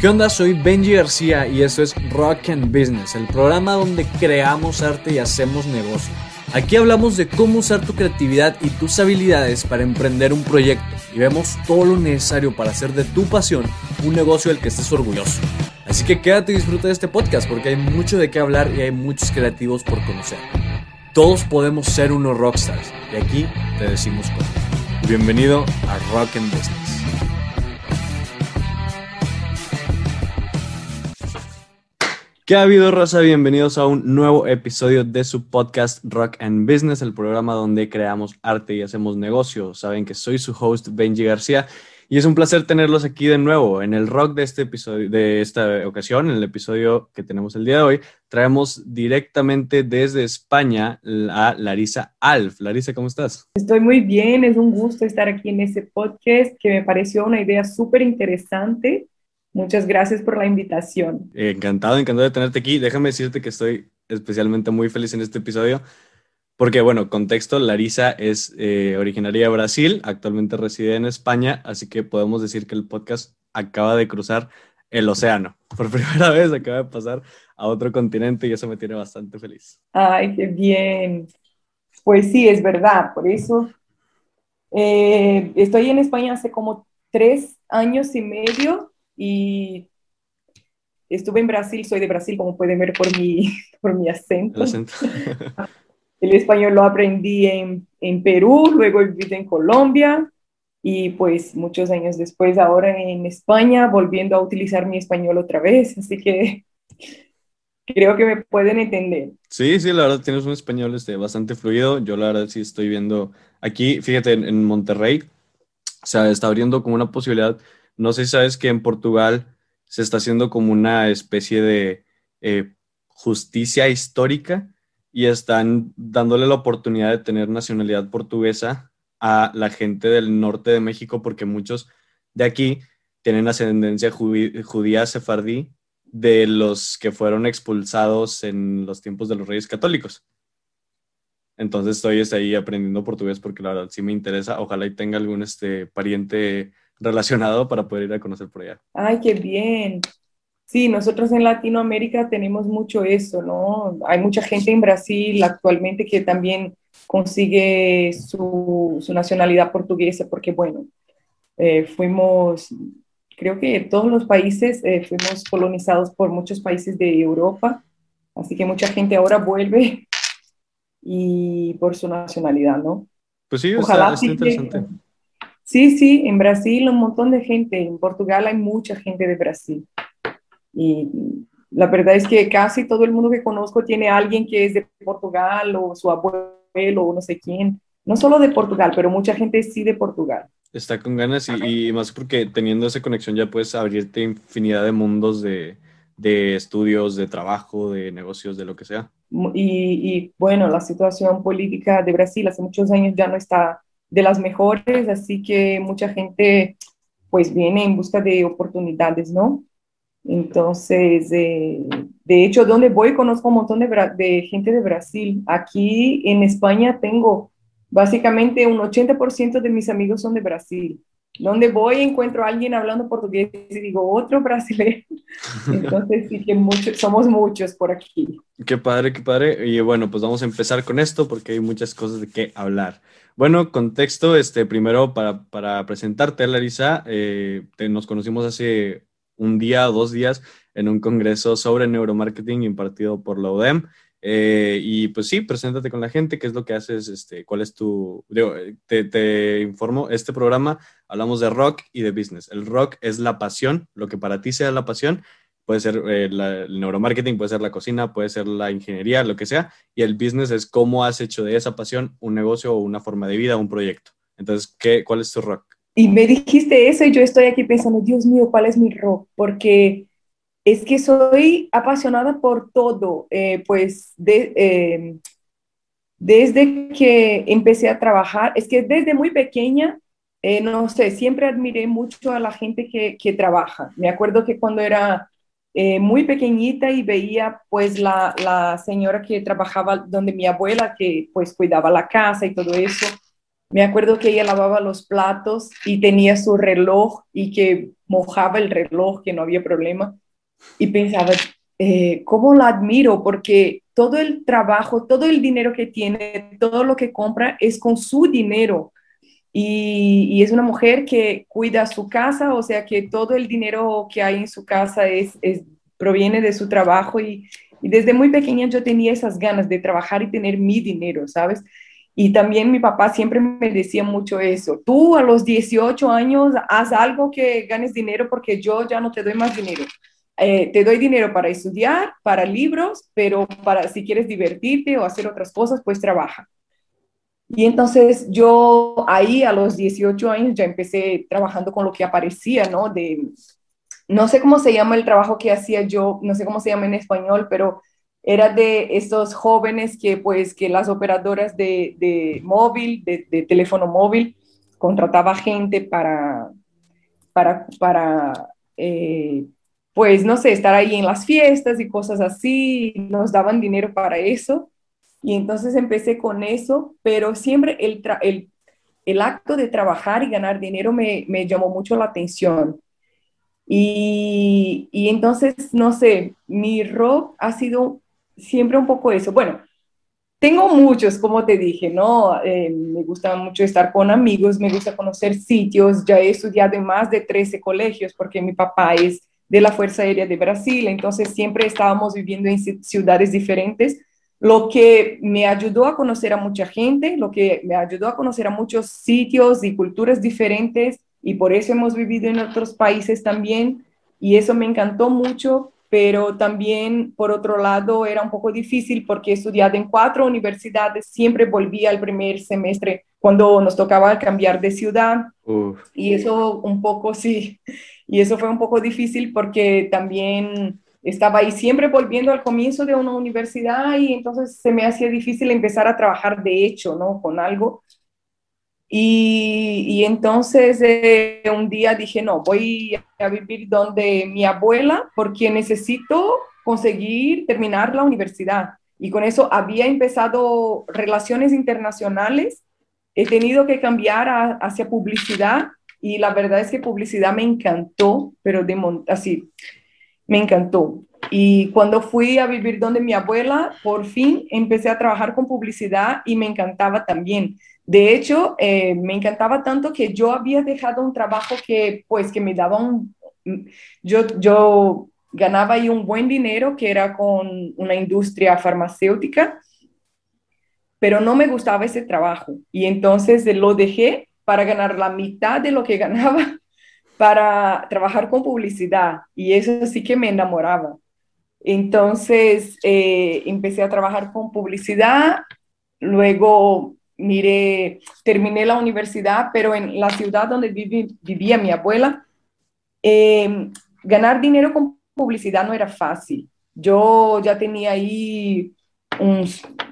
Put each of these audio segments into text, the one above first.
¿Qué onda? Soy Benji García y esto es Rock and Business, el programa donde creamos arte y hacemos negocio. Aquí hablamos de cómo usar tu creatividad y tus habilidades para emprender un proyecto y vemos todo lo necesario para hacer de tu pasión un negocio del que estés orgulloso. Así que quédate y disfruta de este podcast porque hay mucho de qué hablar y hay muchos creativos por conocer. Todos podemos ser unos rockstars y aquí te decimos cómo. Bienvenido a Rock and Business. ¿Qué ha habido, Rosa? Bienvenidos a un nuevo episodio de su podcast Rock and Business, el programa donde creamos arte y hacemos negocio. Saben que soy su host, Benji García, y es un placer tenerlos aquí de nuevo. En el rock de este episodio, de esta ocasión, en el episodio que tenemos el día de hoy, traemos directamente desde España a Larisa Alf. Larisa, ¿cómo estás? Estoy muy bien, es un gusto estar aquí en este podcast que me pareció una idea súper interesante Muchas gracias por la invitación. encantado, encantado de tenerte aquí. Déjame decirte que estoy especialmente muy feliz en este episodio porque, bueno, contexto, Larisa es eh, originaria de Brasil, actualmente reside en España, así que podemos decir que el podcast acaba de cruzar el océano. Por primera vez acaba de pasar a otro continente y eso me tiene bastante feliz. Ay, qué bien. Pues sí, es verdad, por eso eh, estoy en España hace como tres años y medio y estuve en Brasil, soy de Brasil, como pueden ver por mi, por mi acento. El, español lo aprendí en, en Perú, luego viví en Colombia y pues muchos años después ahora en España volviendo a utilizar mi español otra vez, así que creo que me pueden entender. Sí, sí, la verdad tienes un español este, bastante fluido, yo la verdad sí estoy viendo aquí, fíjate, en, en Monterrey, o sea, está abriendo como una posibilidad no sé si sabes que en Portugal se está haciendo como una especie de eh, justicia histórica y están dándole la oportunidad de tener nacionalidad portuguesa a la gente del norte de México porque muchos de aquí tienen ascendencia judía sefardí de los que fueron expulsados en los tiempos de los reyes católicos. Entonces estoy ahí aprendiendo portugués porque la verdad sí me interesa. Ojalá y tenga algún este, pariente relacionado para poder ir a conocer por allá. Ay, qué bien. Sí, nosotros en Latinoamérica tenemos mucho eso, ¿no? Hay mucha gente en Brasil actualmente que también consigue su, su nacionalidad portuguesa porque, bueno, eh, fuimos, creo que todos los países eh, fuimos colonizados por muchos países de Europa, así que mucha gente ahora vuelve y por su nacionalidad, ¿no? Pues sí, Ojalá está, interesante. Sí, sí, en Brasil un montón de gente, en Portugal hay mucha gente de Brasil. Y la verdad es que casi todo el mundo que conozco tiene alguien que es de Portugal o su abuelo o no sé quién. No solo de Portugal, pero mucha gente sí de Portugal. Está con ganas y, más porque teniendo esa conexión ya puedes abrirte infinidad de mundos de, de estudios, de trabajo, de negocios, de lo que sea. Y, y, bueno, la situación política de Brasil hace muchos años ya no está de las mejores, así que mucha gente pues viene en busca de oportunidades, ¿no? Entonces, eh, de hecho, donde voy conozco un montón de, de, gente de Brasil. Aquí en España tengo básicamente un 80% de mis amigos son de Brasil. Donde voy encuentro a alguien hablando portugués y digo, otro brasileño. Entonces sí que muchos, somos muchos por aquí. Qué padre, qué padre. Y bueno, pues vamos a empezar con esto porque hay muchas cosas de qué hablar. Bueno, contexto, este, primero para, para presentarte, Larisa, eh, nos conocimos hace un día o dos días en un congreso sobre neuromarketing impartido por la UDEM. Eh, y pues sí, preséntate con la gente, qué es lo que haces, este, cuál es tu... te, te, informo, este programa hablamos de rock y de business. El rock es la pasión, lo que para ti sea la pasión, puede ser eh, el neuromarketing, puede ser la cocina, puede ser la ingeniería, lo que sea, y el business es cómo has hecho de esa pasión un negocio o una forma de vida, un proyecto. Entonces, ¿qué, ¿cuál es tu rock? Y me dijiste eso y yo estoy aquí pensando, Dios mío, ¿cuál es mi rock? Porque es que soy apasionada por todo, eh, pues em, desde que empecé a trabajar, es que desde muy pequeña, eh, no sé, siempre admiré mucho a la gente que, que trabaja. Me acuerdo que cuando era eh, muy pequeñita y veía pues la, la, señora que trabajaba donde mi abuela, que pues cuidaba la casa y todo eso. Me acuerdo que ella lavaba los platos y tenía su reloj y que mojaba el reloj, que no había problema. Y pensaba, eh, ¿cómo la admiro? Porque todo el trabajo, todo el dinero que tiene, todo lo que compra es con su dinero. Y, es una mujer que cuida su casa, o sea que todo el dinero que hay en su casa es, proviene de su trabajo y, y, desde muy pequeña yo tenía esas ganas de trabajar y tener mi dinero, ¿sabes? Y también mi papá siempre me decía mucho eso, tú a los 18 años haz algo que ganes dinero porque yo ya no te doy más dinero. Eh, te doy dinero para estudiar, para libros, pero para si quieres divertirte o hacer otras cosas, pues trabaja. Y entonces yo ahí a los 18 años ya empecé trabajando con lo que aparecía, ¿no? De, no sé cómo se llama el trabajo que hacía yo, no sé cómo se llama en español, pero era de estos jóvenes que pues que las operadoras de, de móvil, de, de, teléfono móvil, contrataba gente para, para, para eh, pues no sé, estar ahí en las fiestas y cosas así, nos daban dinero para eso. Y entonces empecé con eso, pero siempre el, el, el acto de trabajar y ganar dinero me, me llamó mucho la atención. Y, y, entonces, no sé, mi rock ha sido siempre un poco eso. Bueno, tengo muchos, como te dije, ¿no? Eh, me gusta mucho estar con amigos, me gusta conocer sitios, ya he estudiado en más de 13 colegios porque mi papá es de la Fuerza Aérea de Brasil, entonces siempre estábamos viviendo en ciudades diferentes lo que me ayudó a conocer a mucha gente, lo que me ayudó a conocer a muchos sitios y culturas diferentes y por eso hemos vivido en otros países también y eso me encantó mucho, pero también por otro lado era un poco difícil porque he estudiado en cuatro universidades, siempre volvía al primer semestre cuando nos tocaba cambiar de ciudad. Y eso un poco sí, y eso fue un poco difícil porque también estaba ahí siempre volviendo al comienzo de una universidad y entonces se me hacía difícil empezar a trabajar de hecho, ¿no? Con algo. Y, y entonces eh, un día dije, no, voy a vivir donde mi abuela porque necesito conseguir terminar la universidad. Y con eso había empezado relaciones internacionales, he tenido que cambiar hacia publicidad y la verdad es que publicidad me encantó, pero de así, me encantó. Y cuando fui a vivir donde mi abuela, por fin empecé a trabajar con publicidad y me encantaba también. De hecho, eh, me encantaba tanto que yo había dejado un trabajo que, pues, que me daba un... Yo, yo ganaba ahí un buen dinero, que era con una industria farmacéutica, pero no me gustaba ese trabajo. Y entonces lo dejé para ganar la mitad de lo que ganaba para trabajar con publicidad y eso sí que me enamoraba. Entonces eh, empecé a trabajar con publicidad, luego miré, terminé la universidad, pero en la ciudad donde vivía mi abuela, em, ganar dinero con publicidad no era fácil. Yo ya tenía ahí un,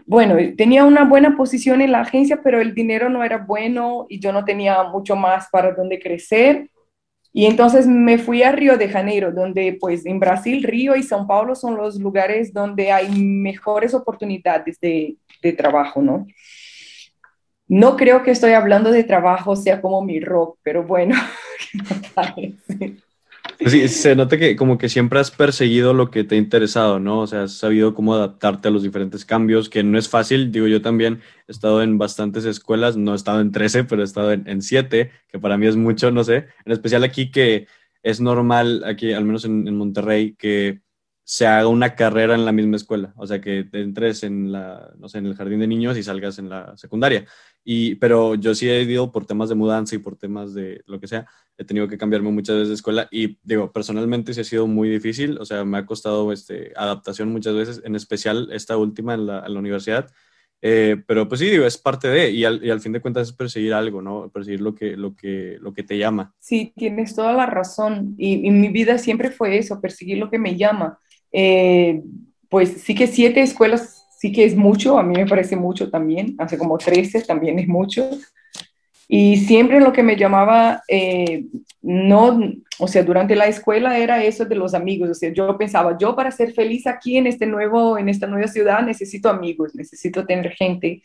bueno, tenía una buena posición en la agencia, pero el dinero no era bueno y yo no tenía mucho más para donde crecer. Y entonces me fui a Río de Janeiro, donde pues en Brasil, Río y São Paulo son los lugares donde hay mejores oportunidades de, de trabajo, ¿no? No creo que estoy hablando de trabajo sea como mi rock, pero bueno, Pues sí, se nota que como que siempre has perseguido lo que te ha interesado, ¿no? O sea, has sabido cómo adaptarte a los diferentes cambios, que no es fácil. Digo, yo también he estado en bastantes escuelas, no he estado en 13, pero he estado en, 7, que para mí es mucho, no sé. En especial aquí que es normal, aquí al menos en, en Monterrey, que se haga una carrera en la misma escuela, o sea, que entres en la, no sé, en el jardín de niños y salgas en la secundaria. Y, pero yo sí he ido por temas de mudanza y por temas de lo que sea, he tenido que cambiarme muchas veces de escuela y digo, personalmente sí ha sido muy difícil, o sea, me ha costado este, adaptación muchas veces, en especial esta última en la, universidad, eh, pero pues sí, digo, es parte de, y al, y al, fin de cuentas es perseguir algo, ¿no? Perseguir lo que, lo que, lo que te llama. Sí, tienes toda la razón, y, y mi vida siempre fue eso, perseguir lo que me llama. Eh, pues sí que siete escuelas sí que es mucho, a mí me parece mucho también, hace como 13 también es mucho. Y siempre lo que me llamaba, eh, no, o sea, durante la escuela era eso de los amigos, o sea, yo pensaba, yo para ser feliz aquí en, este nuevo, en esta nueva ciudad necesito amigos, necesito tener gente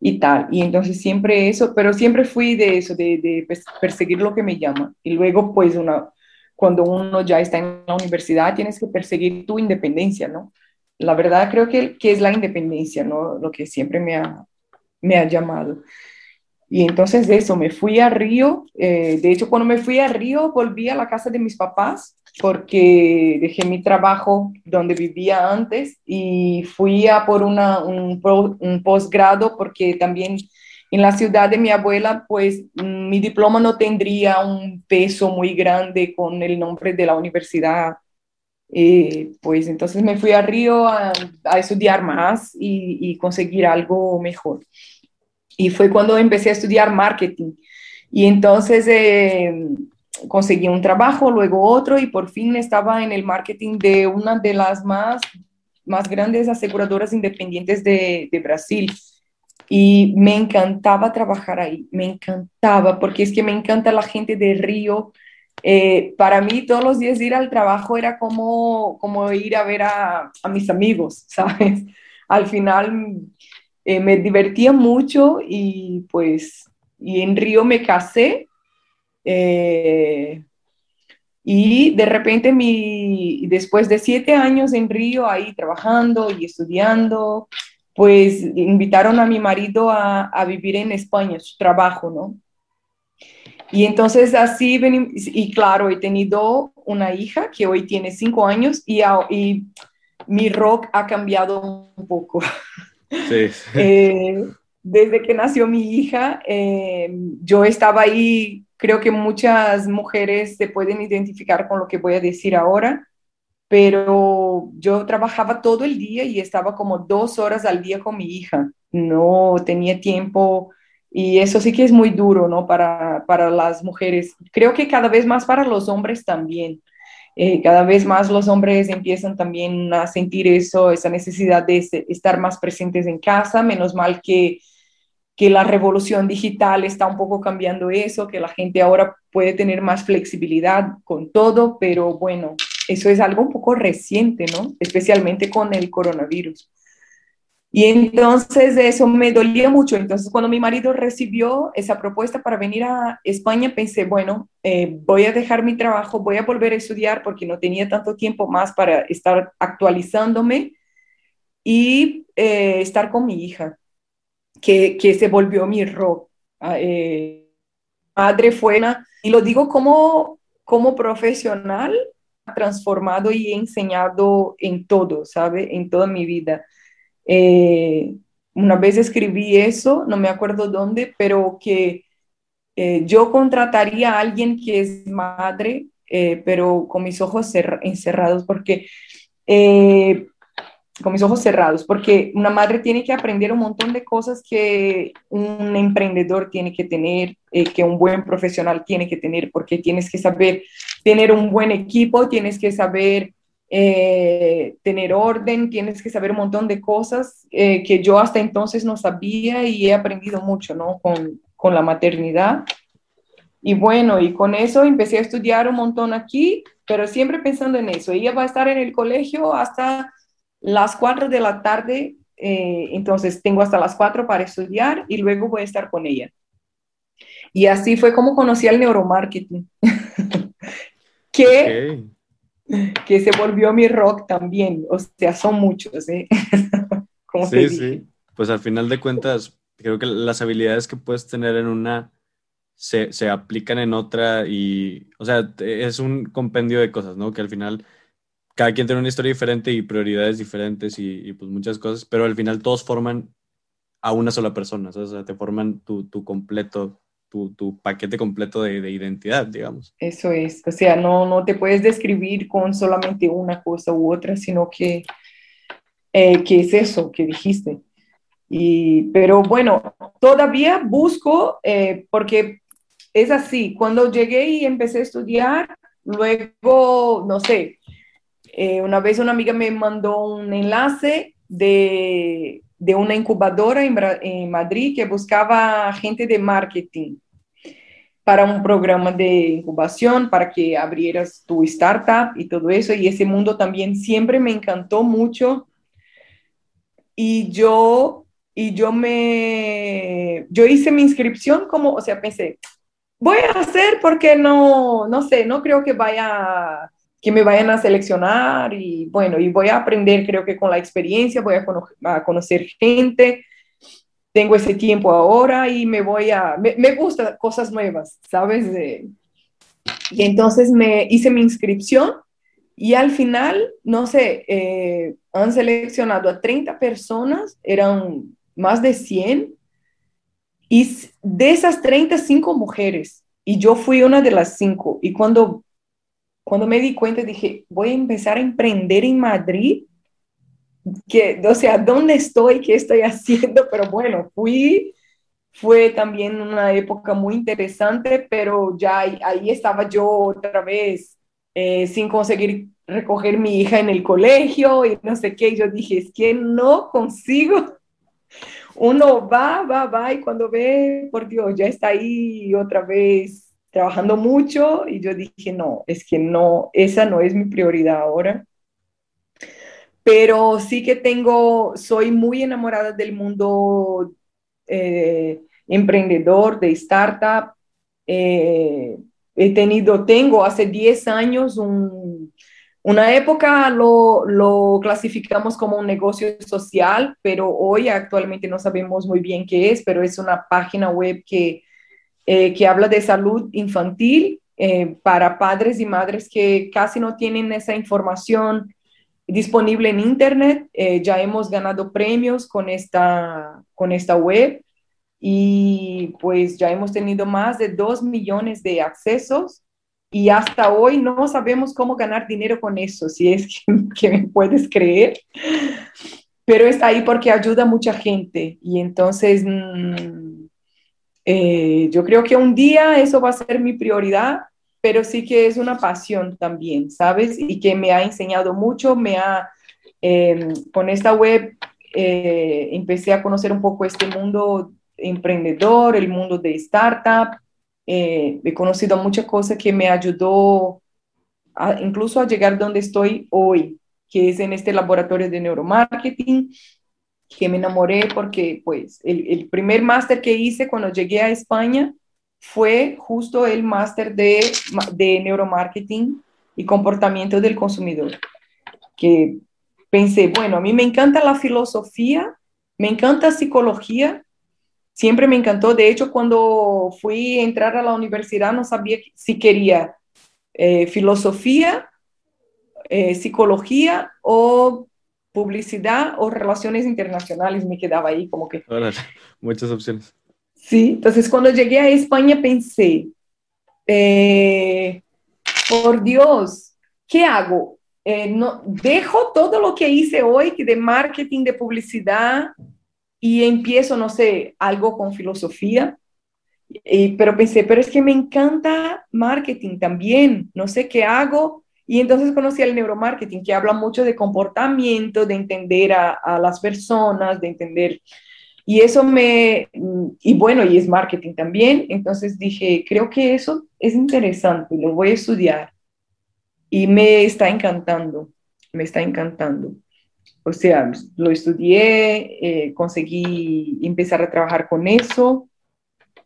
y tal. Y entonces siempre eso, pero siempre fui de eso, de, de perseguir lo que me llama. Y luego, pues, una, cuando uno ya está en la universidad, tienes que perseguir tu independencia, ¿no? La verdad creo que, que es la independencia, ¿no? Lo que siempre me ha, me ha llamado. Y entonces de eso, me fui a Río. Eh, de hecho, cuando me fui a Río, volví a la casa de mis papás porque dejé mi trabajo donde vivía antes y fui a por un, un posgrado porque también en la ciudad de mi abuela, pues mm, mi diploma no tendría un peso muy grande con el nombre de la universidad. Eh, pues entonces me fui a Río a, estudiar más y, conseguir algo mejor. Y fue cuando empecé a estudiar marketing. Y entonces eh, conseguí un trabajo, luego otro y por fin estaba en el marketing de una de las más, más grandes aseguradoras independientes de, de Brasil y me encantaba trabajar ahí, me encantaba, porque es que me encanta la gente de Río. Eh, para mí todos los días ir al trabajo era como, como ir a ver a, a mis amigos, ¿sabes? Al final eh, me divertía mucho y pues, y en Río me casé. Eh, y de repente, mi, después de siete años en Río, ahí trabajando y estudiando, pues invitaron a mi marido a, vivir en España, su trabajo, ¿no? Y entonces así, y claro, he tenido una hija que hoy tiene cinco años y, y mi rock ha cambiado un poco. Sí. Eh, desde que nació mi hija, eh, yo estaba ahí, creo que muchas mujeres se pueden identificar con lo que voy a decir ahora pero yo trabajaba todo el día y estaba como dos horas al día con mi hija. No tenía tiempo y eso sí que es muy duro, ¿no? Para, para las mujeres. Creo que cada vez más para los hombres también. Eh, cada vez más los hombres empiezan también a sentir eso, esa necesidad de estar más presentes en casa. Menos mal que, que la revolución digital está un poco cambiando eso, que la gente ahora puede tener más flexibilidad con todo, pero bueno, eso es algo un poco reciente, ¿no? Especialmente con el coronavirus. Y entonces eso me dolía mucho. Entonces cuando mi marido recibió esa propuesta para venir a España, pensé, bueno, eh, voy a dejar mi trabajo, voy a volver a estudiar porque no tenía tanto tiempo más para estar actualizándome y eh, estar con mi hija, que, que se volvió mi rock. Ah, eh, madre fue y lo digo como, como profesional, transformado y enseñado en todo, ¿sabe? En toda mi vida. Eh, una vez escribí eso, no me acuerdo dónde, pero que eh, yo contrataría a alguien que es madre, eh, pero con mis ojos encerrados, porque con mis ojos cerrados, porque una madre tiene que aprender un montón de cosas que un emprendedor tiene que tener, que un buen profesional tiene que tener, porque tienes que saber tener un buen equipo, tienes que saber eh, tener orden, tienes que saber un montón de cosas eh, que yo hasta entonces no sabía y he aprendido mucho, ¿no? Con, con la maternidad. Y bueno, y con eso empecé a estudiar un montón aquí, pero siempre pensando en eso. Ella va a estar en el colegio hasta las 4 de la tarde, eh, entonces tengo hasta las 4 para estudiar y luego voy a estar con ella. Y así fue como conocí al neuromarketing. que, que se volvió mi rock también. O sea, son muchos, ¿eh? sí, sí. Pues al final de cuentas, creo que las habilidades que puedes tener en una se, se, aplican en otra y, o sea, es un compendio de cosas, ¿no? Que al final cada quien tiene una historia diferente y prioridades diferentes y, pues muchas cosas, pero al final todos forman a una sola persona, o sea, te forman tu, tu completo tu, paquete completo de, identidad, digamos. Eso es, o sea, no, no te puedes describir con solamente una cosa u otra, sino que, eh, que es eso que dijiste. Y, pero bueno, todavía busco, eh, porque es así, cuando llegué y empecé a estudiar, luego, no sé, eh, una vez una amiga me mandó un enlace de, de una incubadora en, en, Madrid que buscaba gente de marketing para un programa de incubación, para que abrieras tu startup y todo eso. Y ese mundo también siempre me encantó mucho. Y yo, y yo me, yo hice mi inscripción como, o sea, pensé, voy a hacer porque no, no sé, no creo que vaya que me vayan a seleccionar y bueno, y voy a aprender, creo que con la experiencia voy a, a conocer gente, tengo ese tiempo ahora y me voy a, me, me gusta cosas nuevas, ¿sabes? y entonces me hice mi inscripción y al final, no sé, eh, han seleccionado a 30 personas, eran más de 100, y de esas 35 mujeres, y yo fui una de las cinco. Y cuando, cuando me di cuenta, dije, voy a empezar a emprender en Madrid, que, o sea, ¿dónde estoy? ¿Qué estoy haciendo? Pero bueno, fui, fue también una época muy interesante, pero ya ahí, estaba yo otra vez eh, sin conseguir recoger mi hija en el colegio y no sé qué. Yo dije, es que no consigo. Uno va, va, va y cuando ve, por Dios, ya está ahí otra vez trabajando mucho y yo dije, no, es que no, esa no es mi prioridad ahora pero sí que tengo, soy muy enamorada del mundo eh, emprendedor, de startup. Eh, he tenido, tengo hace 10 años una época lo, lo, clasificamos como un negocio social, pero hoy actualmente no sabemos muy bien qué es, pero es una página web que, eh, que habla de salud infantil para padres y madres que casi no tienen esa información disponible en Internet. Eh, ya hemos ganado premios con esta, con esta web y pues ya hemos tenido más de 2 millones de accesos y hasta hoy no sabemos cómo ganar dinero con eso, si es que, me puedes creer. Pero está ahí porque ayuda a mucha gente y entonces mm, eh, yo creo que un día eso va a ser mi prioridad pero sí que es una pasión también, ¿sabes? Y que me ha enseñado mucho, me ha, em, con esta web eh, empecé a conocer un poco este mundo emprendedor, el mundo de startup, eh, he conocido muchas cosas que me ayudó incluso a llegar donde estoy hoy, que es en este laboratorio de neuromarketing, que me enamoré porque pues el, el primer máster que hice cuando llegué a España, fue justo el máster de, de neuromarketing y comportamiento del consumidor, que pensé, bueno, a mí me encanta la filosofía, me encanta psicología, siempre me encantó. De hecho, cuando fui a entrar a la universidad no sabía si quería eh, filosofía, eh, psicología o publicidad o relaciones internacionales. Me quedaba ahí como que... muchas opciones. Sí, entonces cuando llegué a España pensé, eh, por Dios, ¿qué hago? Eh, no, dejo todo lo que hice hoy de marketing, de publicidad y empiezo, no sé, algo con filosofía. pero pensé, pero es que me encanta marketing también, no sé qué hago. Y entonces conocí el neuromarketing, que habla mucho de comportamiento, de entender a las personas, de entender y eso me, y bueno, y es marketing también, entonces dije, creo que eso es interesante, lo voy a estudiar. Y me está encantando, me está encantando. O sea, lo estudié, eh, conseguí empezar a trabajar con eso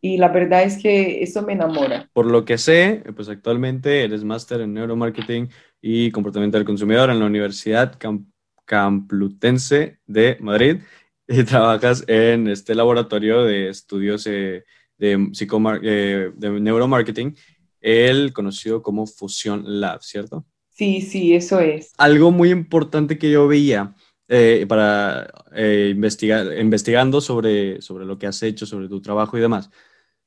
y la verdad es que eso me enamora. Por lo que sé, pues actualmente eres máster en neuromarketing y comportamiento del consumidor en la Universidad Camplutense de Madrid y trabajas en este laboratorio de estudios eh, de, eh, de neuromarketing, el conocido como Fusion Lab, ¿cierto? Sí, sí, eso es. Algo muy importante que yo veía eh, para investigar, investigando sobre, sobre lo que has hecho, sobre tu trabajo y demás,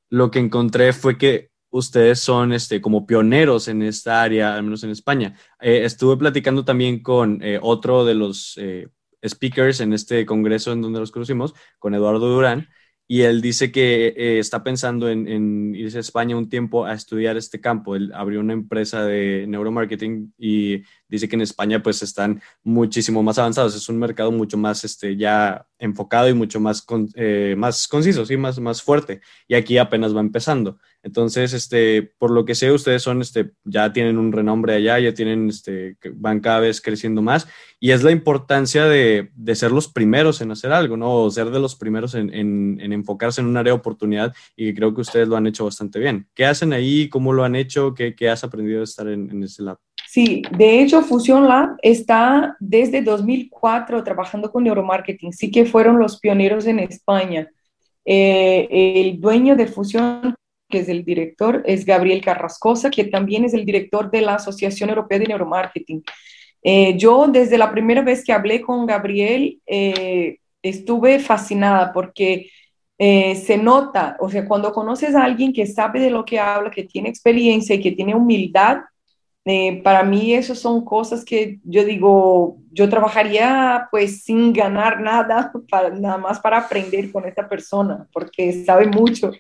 lo que encontré fue que ustedes son este, como pioneros en esta área, al menos en España. estuve platicando también con otro de los speakers en este congreso en donde los conocimos, con Eduardo Durán, y él dice que eh, está pensando en, irse a España un tiempo a estudiar este campo. Él abrió una empresa de neuromarketing y dice que en España pues están muchísimo más avanzados. Es un mercado mucho más este, ya enfocado y mucho más, eh, más conciso, ¿sí? más, más fuerte. Y aquí apenas va empezando. Entonces, este, por lo que sé, ustedes son, este, ya tienen un renombre allá, ya tienen, este, van cada vez creciendo más. Y es la importancia de, de ser los primeros en hacer algo, ¿no? O ser de los primeros en, en, enfocarse en un área de oportunidad y creo que ustedes lo han hecho bastante bien. ¿Qué hacen ahí? ¿Cómo lo han hecho? ¿Qué, qué has aprendido de estar en, en ese lab? Sí, de hecho, Fusion Lab está desde 2004 trabajando con neuromarketing. Sí que fueron los pioneros en España. Eh, el dueño de Fusion que es el director, es Gabriel Carrascosa, que también es el director de la Asociación Europea de Neuromarketing. Eh, yo desde la primera vez que hablé con Gabriel eh, estuve fascinada porque eh, se nota, o sea, cuando conoces a alguien que sabe de lo que habla, que tiene experiencia y que tiene humildad, para mí eso son cosas que yo digo, yo trabajaría pues sin ganar nada, nada más para aprender con esta persona, porque sabe mucho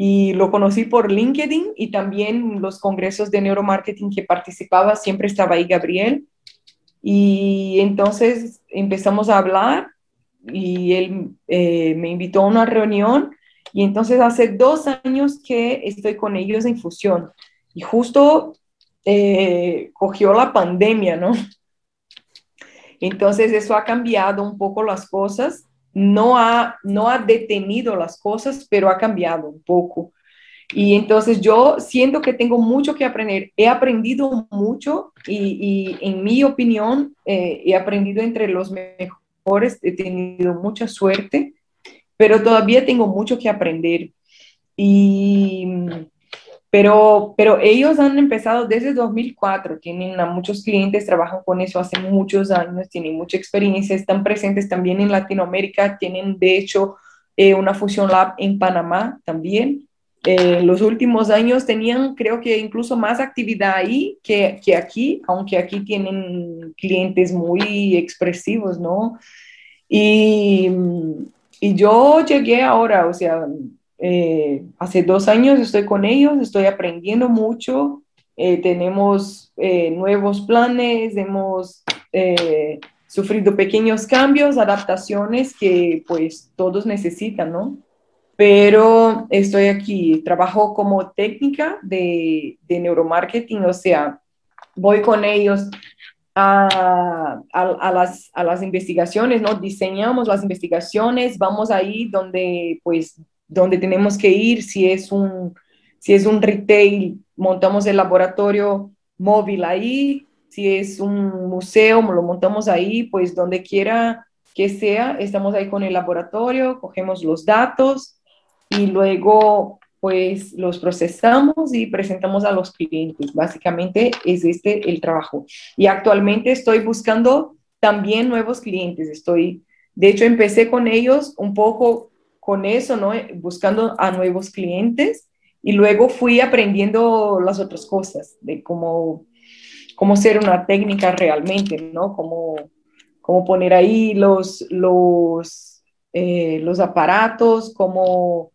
y lo conocí por LinkedIn y también los congresos de neuromarketing que participaba, siempre estaba ahí Gabriel. Y entonces empezamos a hablar y él eh, me invitó a una reunión y entonces hace dos años que estoy con ellos en fusión y justo eh, cogió la pandemia, ¿no? Entonces eso ha cambiado un poco las cosas no ha, no ha detenido las cosas, pero ha cambiado un poco. Y entonces yo siento que tengo mucho que aprender. He aprendido mucho y, en mi opinión eh, he aprendido entre los mejores. He tenido mucha suerte, pero todavía tengo mucho que aprender. Y pero, pero ellos han empezado desde 2004, tienen a muchos clientes, trabajan con eso hace muchos años, tienen mucha experiencia, están presentes también en Latinoamérica, tienen de hecho eh, una Fusion Lab en Panamá también. Eh, los últimos años tenían, creo que incluso más actividad ahí que, que aquí, aunque aquí tienen clientes muy expresivos, ¿no? Y, y yo llegué ahora, o sea, eh, hace dos años estoy con ellos, estoy aprendiendo mucho, eh, tenemos eh, nuevos planes, hemos sufrido pequeños cambios, adaptaciones que pues todos necesitan, ¿no? Pero estoy aquí, trabajo como técnica de, neuromarketing, o sea, voy con ellos a, a, las, a, las, investigaciones, ¿no? Diseñamos las investigaciones, vamos ahí donde pues donde tenemos que ir, si es un, si es un retail, montamos el laboratorio móvil ahí, si es un museo, lo montamos ahí, pues donde quiera que sea, estamos ahí con el laboratorio, cogemos los datos y luego pues los procesamos y presentamos a los clientes. Básicamente es este el trabajo. Y actualmente estoy buscando también nuevos clientes. Estoy, de hecho, empecé con ellos un poco con eso, ¿no? Buscando a nuevos clientes y luego fui aprendiendo las otras cosas de cómo, cómo ser una técnica realmente, ¿no? Cómo, cómo poner ahí los, los, eh, los aparatos, cómo,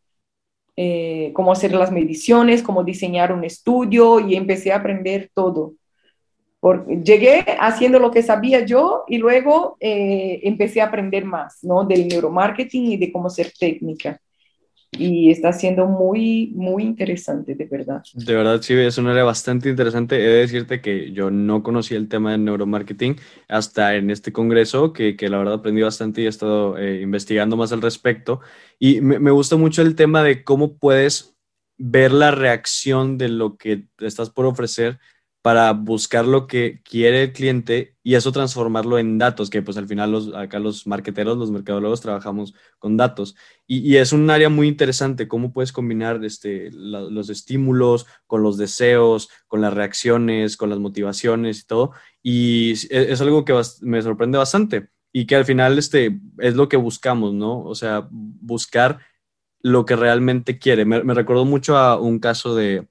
eh, cómo hacer las mediciones, cómo diseñar un estudio y empecé a aprender todo llegué haciendo lo que sabía yo y luego eh, empecé a aprender más, ¿no? Del neuromarketing y de cómo ser técnica. Y está siendo muy, muy interesante, de verdad. De verdad, sí, es una área bastante interesante. He de decirte que yo no conocía el tema del neuromarketing hasta en este congreso, que, que la verdad aprendí bastante y he estado eh, investigando más al respecto. Y me, me gusta mucho el tema de cómo puedes ver la reacción de lo que estás por ofrecer para buscar lo que quiere el cliente y eso transformarlo en datos, que pues al final los, acá los marqueteros, los mercadólogos trabajamos con datos. Y, es un área muy interesante, cómo puedes combinar este, los estímulos con los deseos, con las reacciones, con las motivaciones y todo. Y es, algo que me sorprende bastante y que al final este, es lo que buscamos, ¿no? O sea, buscar lo que realmente quiere. Me, me recordó mucho a un caso de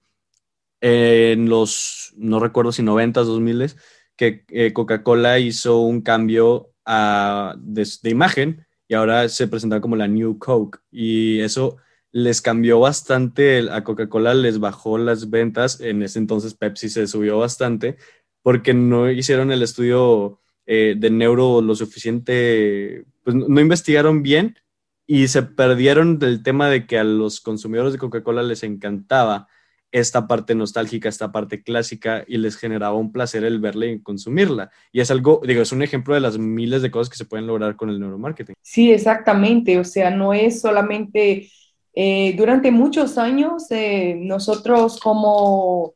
en los, no recuerdo si 90s, 2000 que eh, Coca-Cola hizo un cambio de, imagen y ahora se presentaba como la New Coke. Y eso les cambió bastante, a Coca-Cola les bajó las ventas, en ese entonces Pepsi se subió bastante porque no hicieron el estudio eh, de neuro lo suficiente, pues no investigaron bien y se perdieron del tema de que a los consumidores de Coca-Cola les encantaba esta parte nostálgica, esta parte clásica y les generaba un placer el verla y consumirla. Y es algo, digo, es un ejemplo de las miles de cosas que se pueden lograr con el neuromarketing. Sí, exactamente. O sea, no es solamente, eh, durante muchos años eh, nosotros como,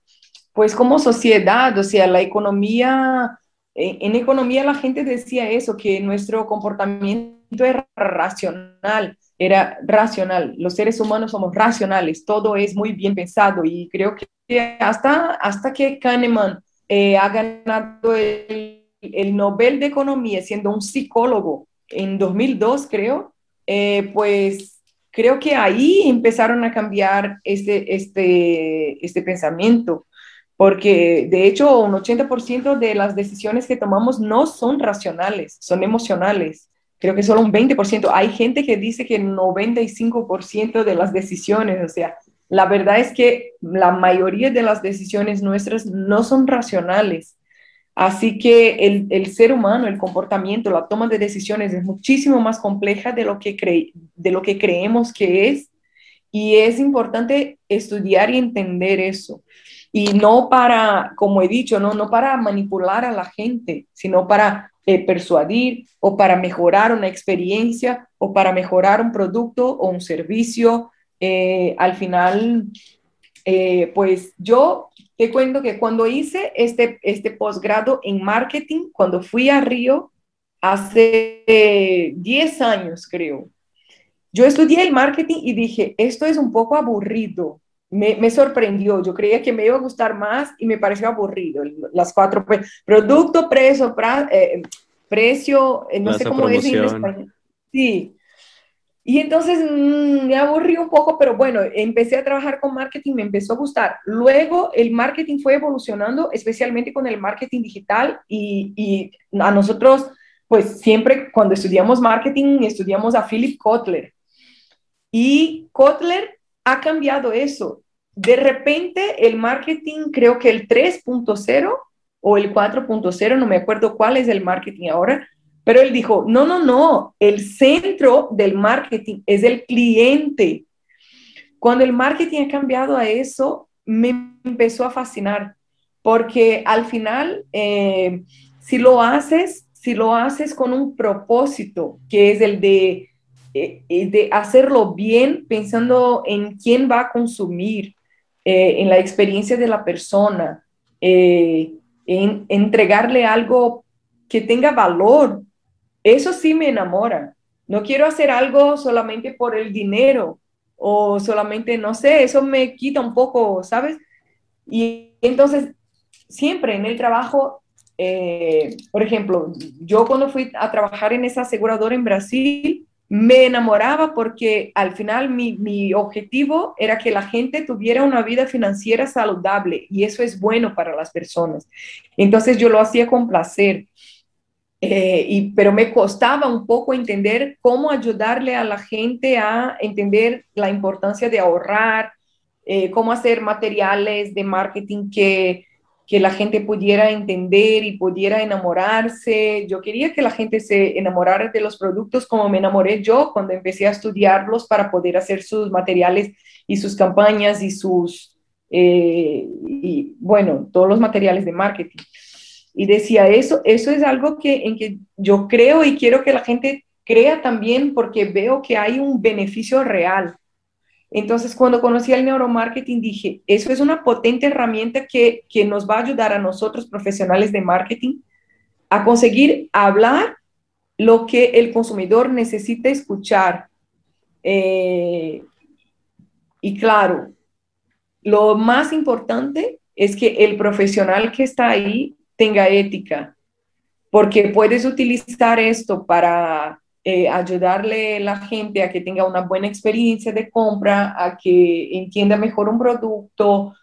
pues como sociedad, o sea, la economía, en economía la gente decía eso, que nuestro comportamiento era racional era racional. Los seres humanos somos racionales, todo es muy bien pensado y creo que hasta, hasta que Kahneman eh, ha ganado el, Nobel de Economía siendo un psicólogo en 2002, creo, eh, pues creo que ahí empezaron a cambiar este, este, este pensamiento, porque de hecho un 80% de las decisiones que tomamos no son racionales, son emocionales creo que solo un 20%. Hay gente que dice que 95% de las decisiones, o sea, la verdad es que la mayoría de las decisiones nuestras no son racionales. Así que el, el ser humano, el comportamiento, la toma de decisiones es muchísimo más compleja de lo que, cre de lo que creemos que es. Y es importante estudiar y entender eso. Y no para, como he dicho, no, no para manipular a la gente, sino para eh, persuadir o para mejorar una experiencia o para mejorar un producto o un servicio. Eh, al final, eh, pues yo te cuento que cuando hice este, este posgrado en marketing, cuando fui a Río, hace 10 años creo, yo estudié el marketing y dije, esto es un poco aburrido. Me, me, sorprendió. Yo creía que me iba a gustar más y me pareció aburrido. Las cuatro, producto, precio, eh, precio, eh, no sé cómo decir en español. Sí. Y entonces mm, me aburrí un poco, pero bueno, empecé a trabajar con marketing, me empezó a gustar. Luego el marketing fue evolucionando, especialmente con el marketing digital y, y a nosotros, pues siempre cuando estudiamos marketing, estudiamos a Philip Kotler. Y Kotler ha cambiado eso. De repente el marketing, creo que el 3.0 o el 4.0, no me acuerdo cuál es el marketing ahora, pero él dijo, no, no, no, el centro del marketing es el cliente. Cuando el marketing ha cambiado a eso, me empezó a fascinar, porque al final, eh, si lo haces, si lo haces con un propósito, que es el de, eh, de hacerlo bien, pensando en quién va a consumir, eh, en la experiencia de la persona, en entregarle algo que tenga valor. Eso sí me enamora. No quiero hacer algo solamente por el dinero o solamente, no sé, eso me quita un poco, ¿sabes? Y entonces, siempre en el trabajo, eh, por ejemplo, yo cuando fui a trabajar en esa aseguradora en Brasil, me enamoraba porque al final mi, objetivo era que la gente tuviera una vida financiera saludable y eso es bueno para las personas. Entonces yo lo hacía con placer, eh, y, pero me costaba un poco entender cómo ayudarle a la gente a entender la importancia de ahorrar, eh, cómo hacer materiales de marketing que que la gente pudiera entender y pudiera enamorarse. Yo quería que la gente se enamorara de los productos como me enamoré yo cuando empecé a estudiarlos para poder hacer sus materiales y sus campañas y sus, eh, y bueno, todos los materiales de marketing. Y decía, eso, eso es algo que, en que yo creo y quiero que la gente crea también porque veo que hay un beneficio real entonces, cuando conocí el neuromarketing, dije, eso es una potente herramienta que, nos va a ayudar a nosotros, profesionales de marketing, a conseguir hablar lo que el consumidor necesita escuchar. Eh, y claro, lo más importante es que el profesional que está ahí tenga ética, porque puedes utilizar esto para eh, ayudarle a la gente a que tenga una buena experiencia de compra, a que entienda mejor un producto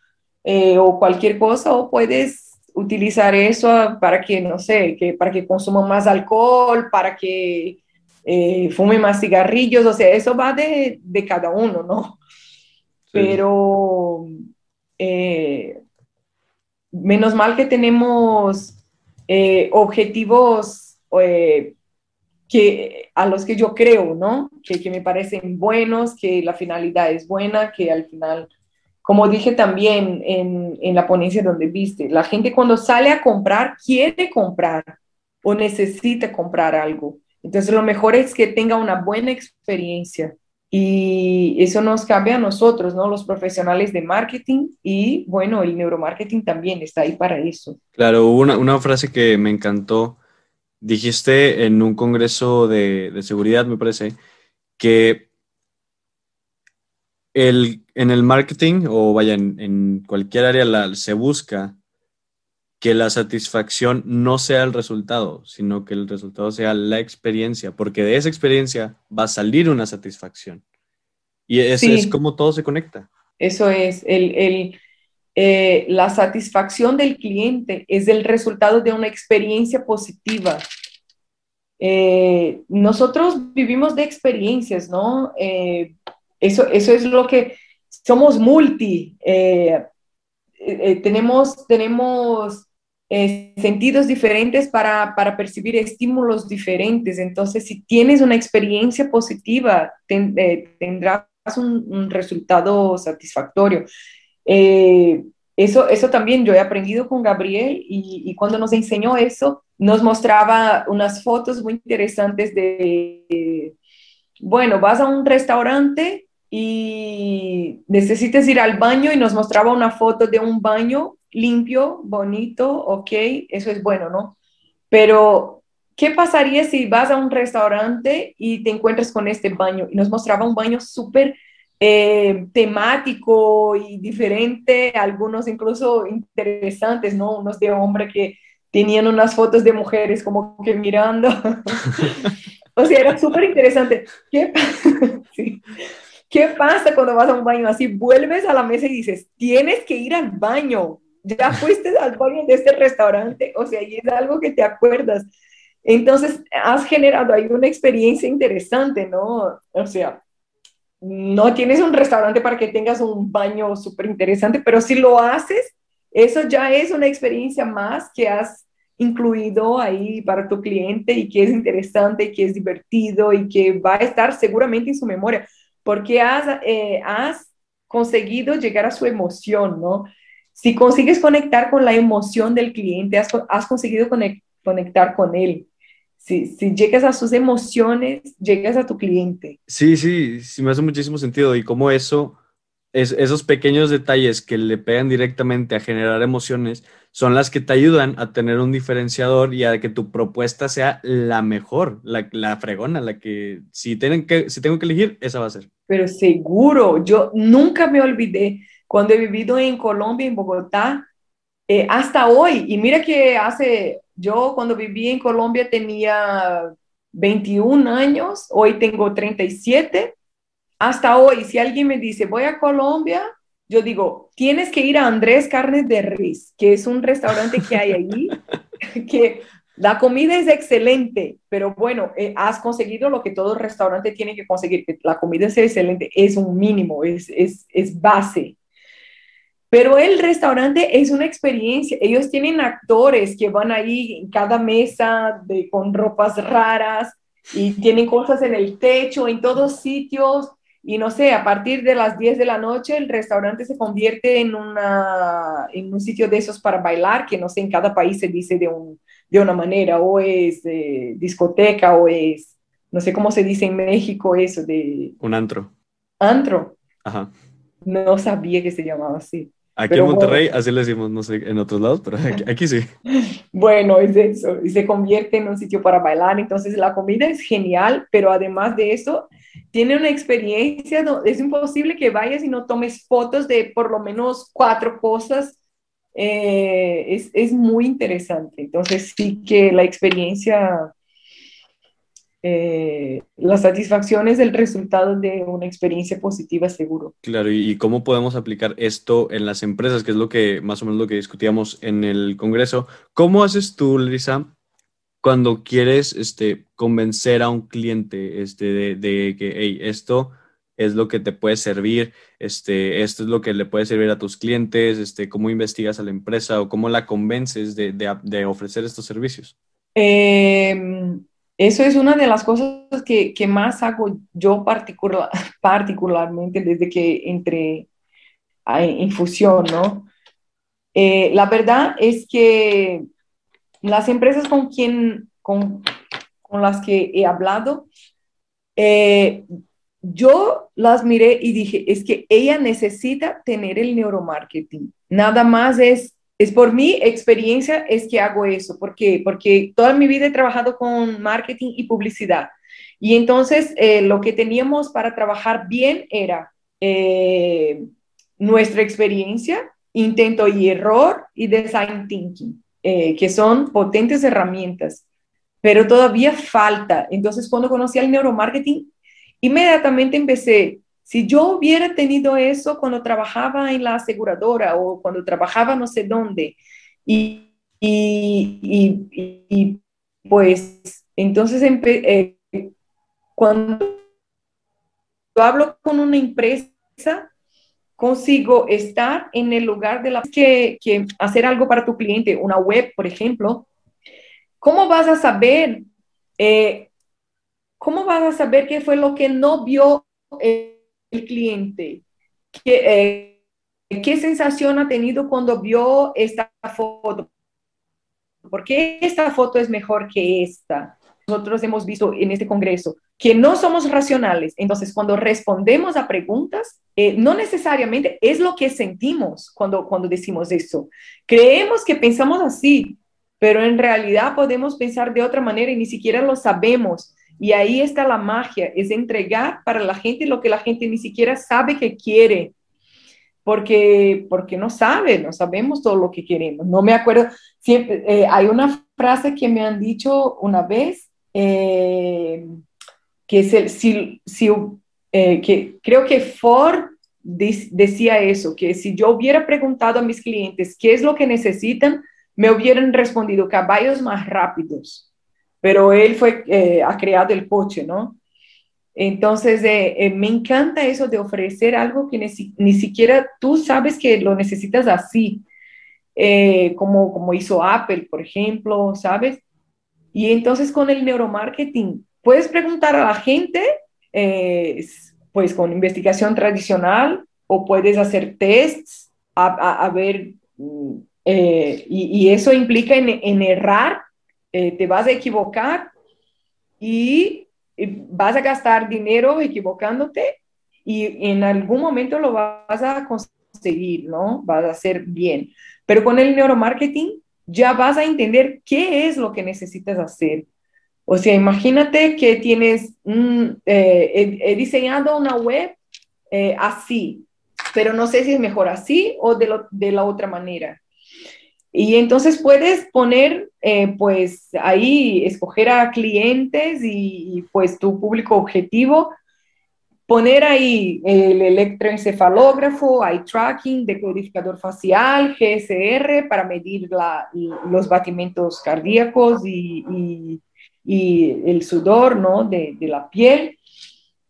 eh, o cualquier cosa, o puedes utilizar eso para que, no sé, que para que consuma más alcohol, para que eh, fume más cigarrillos, o sea, eso va de, de cada uno, ¿no? Pero menos mal que tenemos objetivos que, a los que yo creo, ¿no? Que, que me parecen buenos, que la finalidad es buena, que al final como dije también en, en, la ponencia donde viste, la gente cuando sale a comprar quiere comprar o necesita comprar algo. Entonces lo mejor es que tenga una buena experiencia y eso nos cabe a nosotros, ¿no? Los profesionales de marketing y bueno, el neuromarketing también está ahí para eso. Claro, una, una frase que me encantó, dijiste en un congreso de, de seguridad, me parece, que el, en el marketing o vaya, en, cualquier área se busca que la satisfacción no sea el resultado, sino que el resultado sea la experiencia, porque de esa experiencia va a salir una satisfacción. Y eso es como todo se conecta. Eso es, el, eh, la satisfacción del cliente es el resultado de una experiencia positiva. Eh, nosotros vivimos de experiencias, ¿no? Eh, eso, eso es lo que somos multi, tenemos, tenemos sentidos diferentes para, para, percibir estímulos diferentes. Entonces, si tienes una experiencia positiva, tendrás un, resultado satisfactorio. Eso, eso también yo he aprendido con Gabriel y, y, cuando nos enseñó eso, nos mostraba unas fotos muy interesantes de, bueno, vas a un restaurante y necesitas ir al baño y nos mostraba una foto de un baño limpio, bonito, ok, eso es bueno, ¿no? Pero, ¿qué pasaría si vas a un restaurante y te encuentras con este baño? Y nos mostraba un baño súper eh, temático y diferente, algunos incluso interesantes, ¿no? Unos de hombre que tenían unas fotos de mujeres como que mirando. o sea, era súper interesante. ¿Qué? sí. ¿Qué pasa cuando vas a un baño así? Vuelves a la mesa y dices, tienes que ir al baño. Ya fuiste al baño de este restaurante. O sea, y es algo que te acuerdas. Entonces, has generado ahí una experiencia interesante, ¿no? O sea, no tienes un restaurante para que tengas un baño súper interesante, pero si lo haces, eso ya es una experiencia más que has incluido ahí para tu cliente y que es interesante, que es divertido y que va a estar seguramente en su memoria porque has, eh, has conseguido llegar a su emoción, ¿no? Si consigues conectar con la emoción del cliente, has conseguido conectar con él. Si, si, llegas a sus emociones, llegas a tu cliente. Sí, sí, sí, me hace muchísimo sentido. Y como eso, es, esos pequeños detalles que le pegan directamente a generar emociones, son las que te ayudan a tener un diferenciador y a que tu propuesta sea la mejor, la, la fregona, la que si, tienen que si tengo que elegir, esa va a ser. Pero seguro, yo nunca me olvidé cuando he vivido en Colombia, en Bogotá, eh, hasta hoy. Y mira que hace, yo cuando viví en Colombia tenía 21 años, hoy tengo 37. Hasta hoy, si alguien me dice, voy a Colombia, yo digo, tienes que ir a Andrés Carnes de Riz, que es un restaurante que hay allí, que la comida es excelente, pero bueno, eh, has conseguido lo que todo restaurante tiene que conseguir, que la comida sea excelente, es un mínimo, es, es, es base. Pero el restaurante es una experiencia. Ellos tienen actores que van ahí en cada mesa de, con ropas raras y tienen cosas en el techo, en todos sitios y no sé, a partir de las 10 de la noche el restaurante se convierte en, una, en un sitio de esos para bailar, que no sé, en cada país se dice de, un, de una manera, o es eh, discoteca, o es, no sé cómo se dice en México eso, de... Un antro. Antro. Ajá. No sabía que se llamaba así. Aquí en Monterrey, así le decimos, no sé, en otros lados, pero aquí, sí. Bueno, es eso, y se convierte en un sitio para bailar, entonces la comida es genial, pero además de eso, tiene una experiencia, es imposible que vayas y no tomes fotos de por lo menos cuatro cosas, eh, es, es muy interesante, entonces sí que la experiencia eh, la satisfacción es el resultado de una experiencia positiva, seguro. Claro, y cómo podemos aplicar esto en las empresas, que es lo que más o menos lo que discutíamos en el Congreso. ¿Cómo haces tú, Lisa, cuando quieres este, convencer a un cliente este, de, que hey, esto es lo que te puede servir, este, esto es lo que le puede servir a tus clientes, este, cómo investigas a la empresa o cómo la convences de, de, de ofrecer estos servicios? Eh, eso es una de las cosas que, que más hago yo particular, particularmente desde que entré en fusión, ¿no? Eh, la verdad es que las empresas con, quien, con, con las que he hablado, eh, yo las miré y dije, es que ella necesita tener el neuromarketing. Nada más es, es por mi experiencia es que hago eso. ¿Por qué? Porque toda mi vida he trabajado con marketing y publicidad. Y entonces eh, lo que teníamos para trabajar bien era eh, nuestra experiencia, intento y error y design thinking, eh, que son potentes herramientas, pero todavía falta. Entonces cuando conocí el neuromarketing, inmediatamente empecé, si yo hubiera tenido eso cuando trabajaba en la aseguradora o cuando trabajaba no sé dónde, y, y, pues entonces eh, cuando hablo con una empresa, consigo estar en el lugar de la que, que hacer algo para tu cliente, una web, por ejemplo, ¿cómo vas a saber eh, ¿cómo vas a saber qué fue lo que no vio el, cliente? ¿Qué, eh, ¿Qué sensación ha tenido cuando vio esta foto? ¿Por qué esta foto es mejor que esta? Nosotros hemos visto en este congreso que no somos racionales. Entonces, cuando respondemos a preguntas, eh, no necesariamente es lo que sentimos cuando, cuando decimos eso. Creemos que pensamos así, pero en realidad podemos pensar de otra manera y ni siquiera lo sabemos. Y ahí está la magia, es entregar para la gente lo que la gente ni siquiera sabe que quiere, porque, porque no sabe, no sabemos todo lo que queremos. No me acuerdo, siempre, eh, hay una frase que me han dicho una vez, eh, que, es el, si, si eh, que creo que Ford decía eso, que si yo hubiera preguntado a mis clientes qué es lo que necesitan, me hubieran respondido caballos más rápidos pero él fue, eh, ha creado el coche, ¿no? Entonces, eh, eh, me encanta eso de ofrecer algo que ni, siquiera tú sabes que lo necesitas así, como, como hizo Apple, por ejemplo, ¿sabes? Y entonces con el neuromarketing, puedes preguntar a la gente, pues con investigación tradicional, o puedes hacer tests a, ver, mm, y, eso implica en errar eh, te vas a equivocar y, vas a gastar dinero equivocándote y en algún momento lo vas a conseguir, ¿no? Vas a hacer bien. Pero con el neuromarketing ya vas a entender qué es lo que necesitas hacer. O sea, imagínate que tienes, eh, he, diseñado una web eh, así, pero no sé si es mejor así o de la otra manera. Y entonces puedes poner, eh, pues ahí, escoger a clientes y, pues tu público objetivo, poner ahí el electroencefalógrafo, eye tracking, decodificador facial, GSR para medir los batimientos cardíacos y, el sudor ¿no? de, la piel.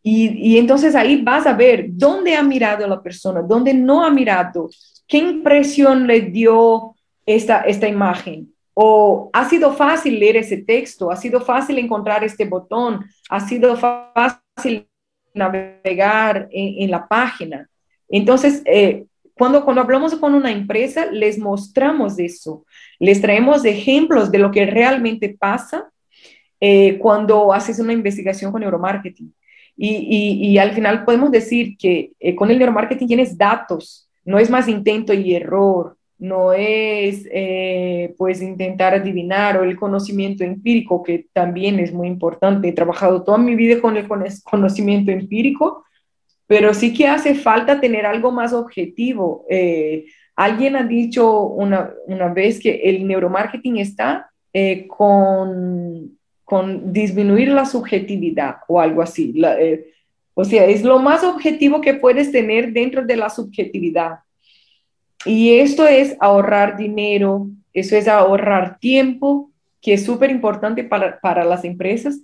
Y, y, entonces ahí vas a ver dónde ha mirado la persona, dónde no ha mirado, qué impresión le dio esta, esta imagen. O ha sido fácil leer ese texto, ha sido fácil encontrar este botón, ha sido fácil navegar en, la página. Entonces, eh, cuando, cuando hablamos con una empresa, les mostramos eso, les traemos ejemplos de lo que realmente pasa eh, cuando haces una investigación con neuromarketing. Y, y, al final podemos decir que eh, con el neuromarketing tienes datos, no es más intento y error, no es eh, pues intentar adivinar o el conocimiento empírico, que también es muy importante. He trabajado toda mi vida con el conocimiento empírico, pero sí que hace falta tener algo más objetivo. Eh, alguien ha dicho una, vez que el neuromarketing está eh, con, con, disminuir la subjetividad o algo así. o sea, es lo más objetivo que puedes tener dentro de la subjetividad. Y esto es ahorrar dinero, eso es ahorrar tiempo, que es súper importante para, para las empresas,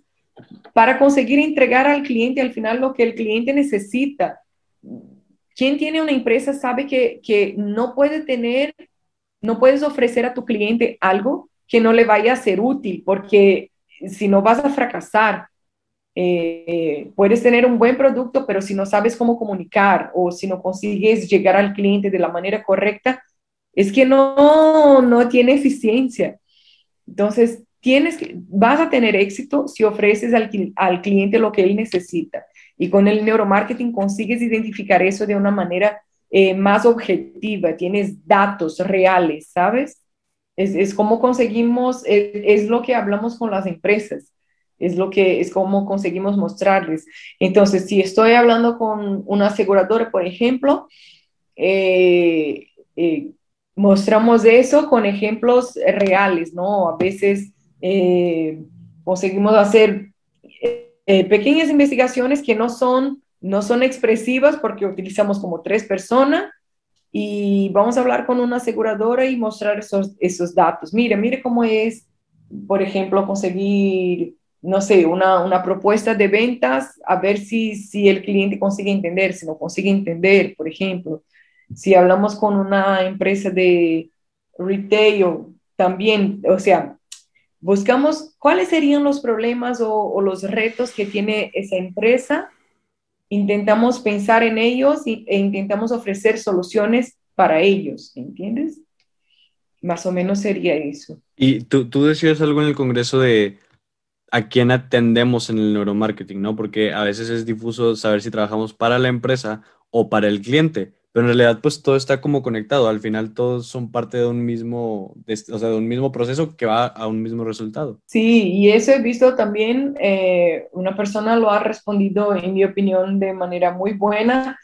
para conseguir entregar al cliente al final lo que el cliente necesita. Quien tiene una empresa sabe que, que no puede tener, no puedes ofrecer a tu cliente algo que no le vaya a ser útil, porque si no vas a fracasar. Eh, puedes tener un buen producto, pero si no sabes cómo comunicar o si no consigues llegar al cliente de la manera correcta, es que no, no tiene eficiencia. Entonces, tienes que, vas a tener éxito si ofreces al, al cliente lo que él necesita. Y con el neuromarketing consigues identificar eso de una manera eh, más objetiva, tienes datos reales, ¿sabes? Es, es como conseguimos, es, es, lo que hablamos con las empresas, es lo que es como conseguimos mostrarles. Entonces, si estoy hablando con una aseguradora, por ejemplo, eh, eh, mostramos eso con ejemplos reales, ¿no? A veces eh, conseguimos hacer eh, pequeñas investigaciones que no son, no son expresivas porque utilizamos como tres personas y vamos a hablar con una aseguradora y mostrar esos, esos datos. Mire, mire cómo es, por ejemplo, conseguir, no sé, una, una propuesta de ventas, a ver si, si el cliente consigue entender, si no consigue entender, por ejemplo. Si hablamos con una empresa de retail, también, o sea, buscamos cuáles serían los problemas o, los retos que tiene esa empresa, intentamos pensar en ellos e intentamos ofrecer soluciones para ellos, ¿entiendes? Más o menos sería eso. Y tú, tú decías algo en el Congreso de a quién atendemos en el neuromarketing, ¿no? Porque a veces es difuso saber si trabajamos para la empresa o para el cliente. Pero en realidad, pues todo está como conectado. Al final, todos son parte de un mismo, o sea, de un mismo proceso que va a un mismo resultado. Sí, y eso he visto también, eh, una persona lo ha respondido, en mi opinión, de manera muy buena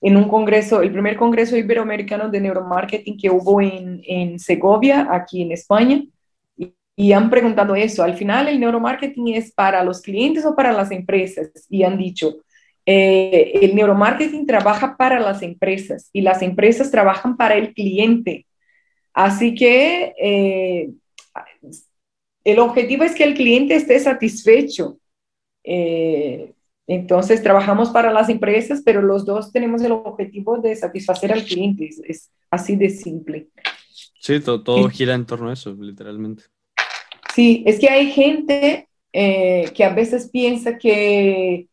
en un congreso, el primer congreso iberoamericano de neuromarketing que hubo en, en Segovia, aquí en España. Y, han preguntado eso, al final el neuromarketing es para los clientes o para las empresas. Y han dicho, eh, el neuromarketing trabaja para las empresas y las empresas trabajan para el cliente. Así que eh, el objetivo es que el cliente esté satisfecho. Eh, entonces trabajamos para las empresas, pero los dos tenemos el objetivo de satisfacer al cliente. Es, así de simple. Sí, todo, todo gira en torno a eso, literalmente. Sí, es que hay gente que a veces piensa que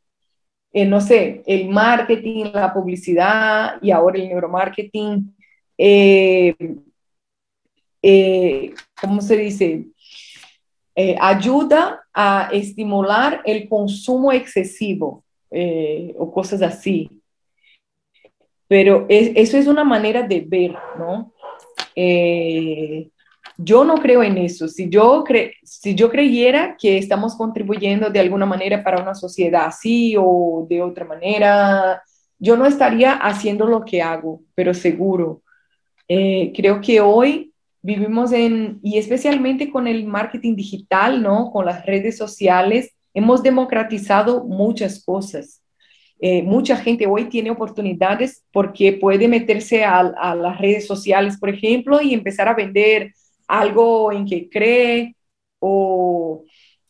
eh, no sé, el marketing, la publicidad y ahora el neuromarketing, eh, eh, ¿cómo se dice? ayuda a estimular el consumo excesivo o cosas así. Pero eso es una manera de ver, ¿no? Yo no creo en eso. Si yo, cre si yo creyera que estamos contribuyendo de alguna manera para una sociedad así o de otra manera, yo no estaría haciendo lo que hago, pero seguro. Eh, creo que hoy vivimos en, y especialmente con el marketing digital, ¿no? Con las redes sociales, hemos democratizado muchas cosas. Eh, mucha gente hoy tiene oportunidades porque puede meterse a, a, las redes sociales, por ejemplo, y empezar a vender algo en que cree o,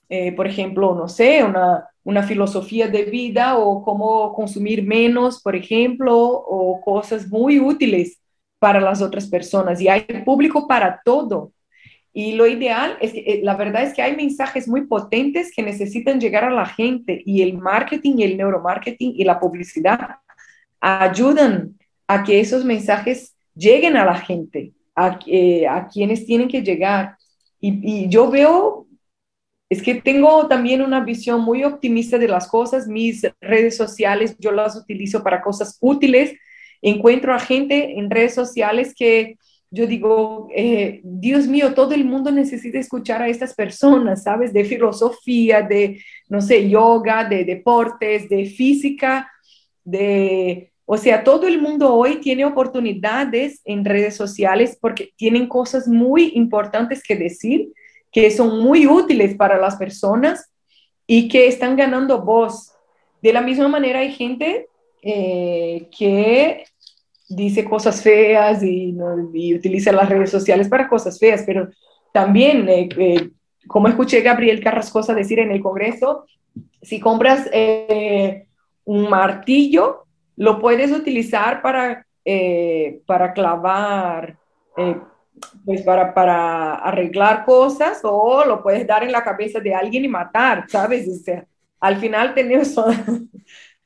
eh, por ejemplo, no sé, una, una filosofía de vida o cómo consumir menos, por ejemplo, o cosas muy útiles para las otras personas. Y hay público para todo. Y lo ideal es que eh, la verdad es que hay mensajes muy potentes que necesitan llegar a la gente y el marketing y el neuromarketing y la publicidad ayudan a que esos mensajes lleguen a la gente a, eh, a quienes tienen que llegar. Y, y, yo veo, es que tengo también una visión muy optimista de las cosas. Mis redes sociales yo las utilizo para cosas útiles. Encuentro a gente en redes sociales que yo digo, eh, Dios mío, todo el mundo necesita escuchar a estas personas, ¿sabes? De filosofía, de, no sé, yoga, de deportes, de física, de o sea, todo el mundo hoy tiene oportunidades en redes sociales porque tienen cosas muy importantes que decir, que son muy útiles para las personas y que están ganando voz. De la misma manera hay gente eh, que dice cosas feas y, utiliza las redes sociales para cosas feas, pero también, eh, eh, como escuché Gabriel Carrascosa decir en el Congreso, si compras un martillo, lo puedes utilizar para, eh, para clavar, eh, pues para, para arreglar cosas o lo puedes dar en la cabeza de alguien y matar, ¿sabes? O sea, al final tenemos, son,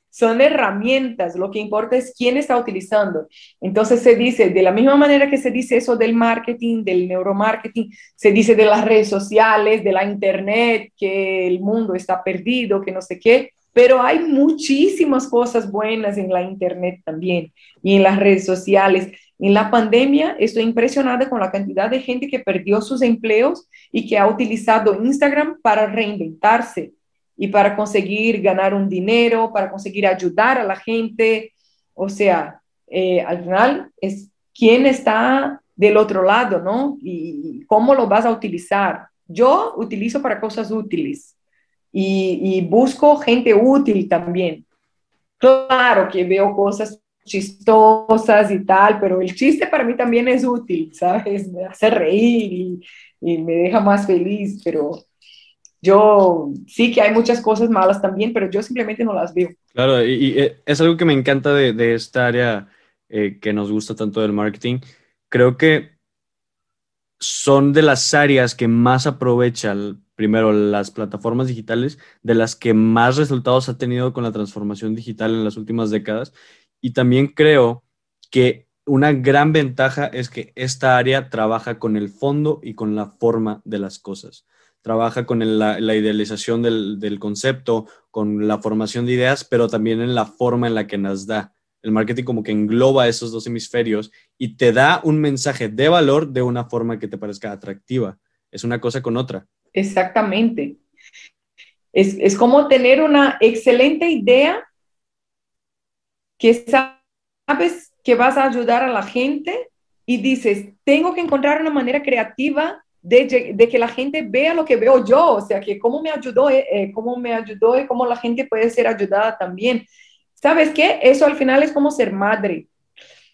son herramientas, lo que importa es quién está utilizando. Entonces se dice, de la misma manera que se dice eso del marketing, del neuromarketing, se dice de las redes sociales, de la internet, que el mundo está perdido, que no sé qué, pero hay muchísimas cosas buenas en la internet también y en las redes sociales. En la pandemia estoy impresionada con la cantidad de gente que perdió sus empleos y que ha utilizado Instagram para reinventarse y para conseguir ganar un dinero, para conseguir ayudar a la gente. O sea, eh, al final es quién está del otro lado, ¿no? Y cómo lo vas a utilizar. Yo utilizo para cosas útiles y, busco gente útil también. Claro que veo cosas chistosas y tal, pero el chiste para mí también es útil, ¿sabes? Me hace reír y, y me deja más feliz, pero yo sí que hay muchas cosas malas también, pero yo simplemente no las veo. Claro, y, eh, es algo que me encanta de, de esta área eh, que nos gusta tanto del marketing. Creo que son de las áreas que más aprovechan, primero, las plataformas digitales, de las que más resultados ha tenido con la transformación digital en las últimas décadas. Y también creo que una gran ventaja es que esta área trabaja con el fondo y con la forma de las cosas trabaja con la, idealización del, concepto, con la formación de ideas, pero también en la forma en la que nos da. El marketing como que engloba esos dos hemisferios y te da un mensaje de valor de una forma que te parezca atractiva. Es una cosa con otra. Exactamente. Es, es como tener una excelente idea que sabes que vas a ayudar a la gente y dices, tengo que encontrar una manera creativa de, que la gente vea lo que veo yo, o sea, que cómo me ayudó, eh, eh, cómo me ayudó y cómo la gente puede ser ayudada también. ¿Sabes qué? Eso al final es como ser madre.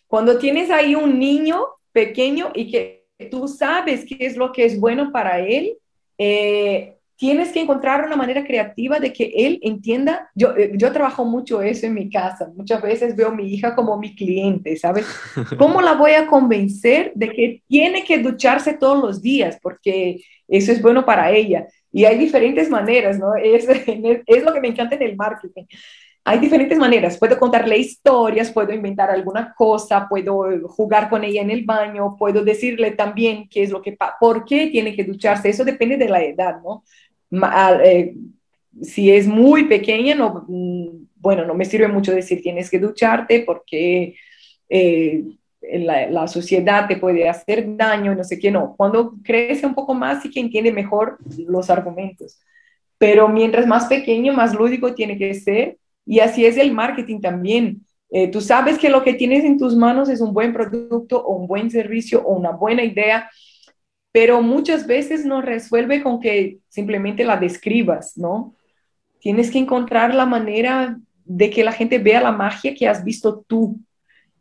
Cuando tienes ahí un niño pequeño y que tú sabes qué es lo que es bueno para él, eh, tienes que encontrar una manera creativa de que él entienda. Yo, eh, yo trabajo mucho eso en mi casa. Muchas veces veo a mi hija como mi cliente, ¿sabes? ¿Cómo la voy a convencer de que tiene que ducharse todos los días? Porque eso es bueno para ella. Y hay diferentes maneras, ¿no? Es, es lo que me encanta en el marketing. Hay diferentes maneras. Puedo contarle historias, puedo inventar alguna cosa, puedo jugar con ella en el baño, puedo decirle también qué es lo que, por qué tiene que ducharse. Eso depende de la edad, ¿no? Eh, si es muy pequeña, no, mm, bueno, no me sirve mucho decir tienes que ducharte porque eh, la, la, sociedad te puede hacer daño, no sé qué, no. Cuando crece un poco más, sí que entiende mejor los argumentos. Pero mientras más pequeño, más lúdico tiene que ser. Y así es el marketing también. Eh, tú sabes que lo que tienes en tus manos es un buen producto o un buen servicio o una buena idea pero muchas veces no resuelve con que simplemente la describas, ¿no? Tienes que encontrar la manera de que la gente vea la magia que has visto tú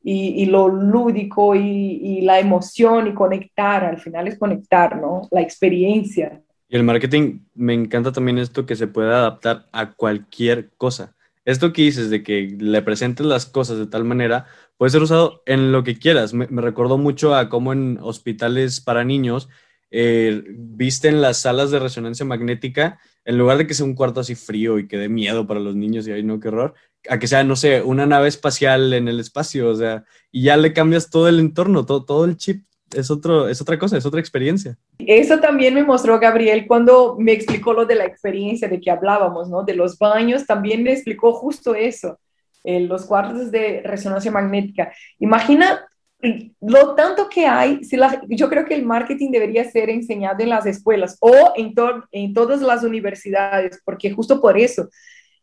y, lo lúdico y, la emoción y conectar, al final es conectar, ¿no? La experiencia. Y el marketing, me encanta también esto que se puede adaptar a cualquier cosa. Esto que dices de que le presentes las cosas de tal manera puede ser usado en lo que quieras. Me, me recordó mucho a cómo en hospitales para niños eh, visten las salas de resonancia magnética, en lugar de que sea un cuarto así frío y que dé miedo para los niños y ay no, qué horror, a que sea, no sé, una nave espacial en el espacio, o sea, y ya le cambias todo el entorno, todo, todo el chip. Es, otro, es otra cosa, es otra experiencia. Eso también me mostró Gabriel cuando me explicó lo de la experiencia de que hablábamos, ¿no? De los baños, también me explicó justo eso, eh, los cuartos de resonancia magnética. Imagina lo tanto que hay, si yo creo que el marketing debería ser enseñado en las escuelas o en, en todas las universidades, porque justo por eso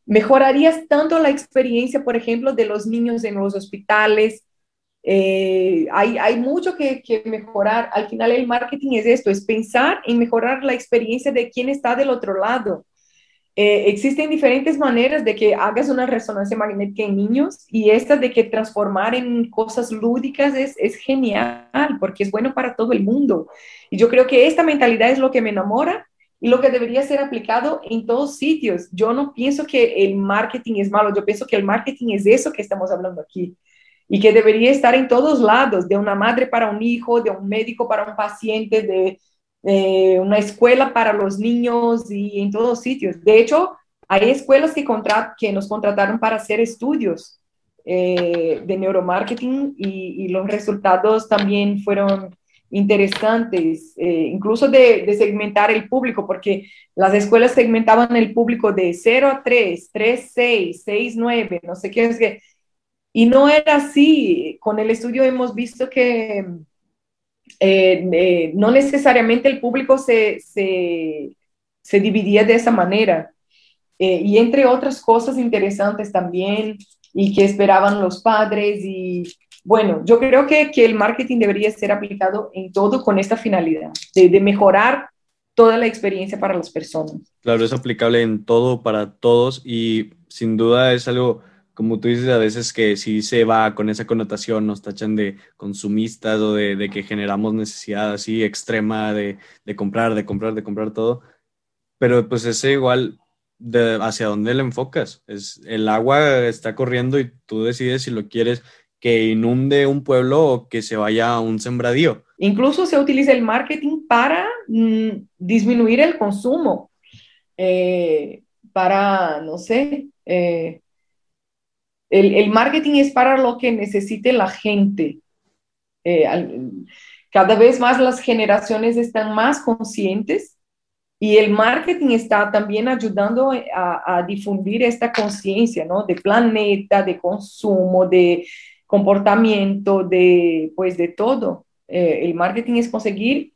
mejorarías tanto la experiencia, por ejemplo, de los niños en los hospitales. Eh, hay, hay, mucho que, que, mejorar. Al final el marketing es esto, es pensar en mejorar la experiencia de quien está del otro lado. Eh, existen diferentes maneras de que hagas una resonancia magnética en niños y esta de que transformar en cosas lúdicas es, es genial porque es bueno para todo el mundo. Y yo creo que esta mentalidad es lo que me enamora y lo que debería ser aplicado en todos sitios. Yo no pienso que el marketing es malo, yo pienso que el marketing es eso que estamos hablando aquí. Y que debería estar en todos lados, de una madre para un hijo, de un médico para un paciente, de, una escuela para los niños y en todos sitios. De hecho, hay escuelas que, que nos contrataron para hacer estudios eh, de neuromarketing y, y, los resultados también fueron interesantes, eh, incluso de, de, segmentar el público, porque las escuelas segmentaban el público de 0 a 3, 3, 6, 6, 9, no sé qué es que... Y no era así. Con el estudio hemos visto que eh, eh, no necesariamente el público se, se, se dividía de esa manera. y entre otras cosas interesantes también, y que esperaban los padres y bueno, yo creo que, que, el marketing debería ser aplicado en todo con esta finalidad, de, de, mejorar toda la experiencia para las personas. Claro, es aplicable en todo para todos y sin duda es algo, como tú dices, a veces que si se va con esa connotación, nos tachan de consumistas o de, de que generamos necesidad así extrema de, de, comprar, de comprar, de comprar todo. Pero pues ese igual de hacia dónde le enfocas. Es, el agua está corriendo y tú decides si lo quieres que inunde un pueblo o que se vaya a un sembradío. Incluso se utiliza el marketing para mm, disminuir el consumo, eh, para, no sé, eh, el, marketing es para lo que necesite la gente. Eh, cada vez más las generaciones están más conscientes y el marketing está también ayudando a, a difundir esta conciencia, ¿no? De planeta, de consumo, de, comportamiento, de, pues de todo. Eh, el marketing es conseguir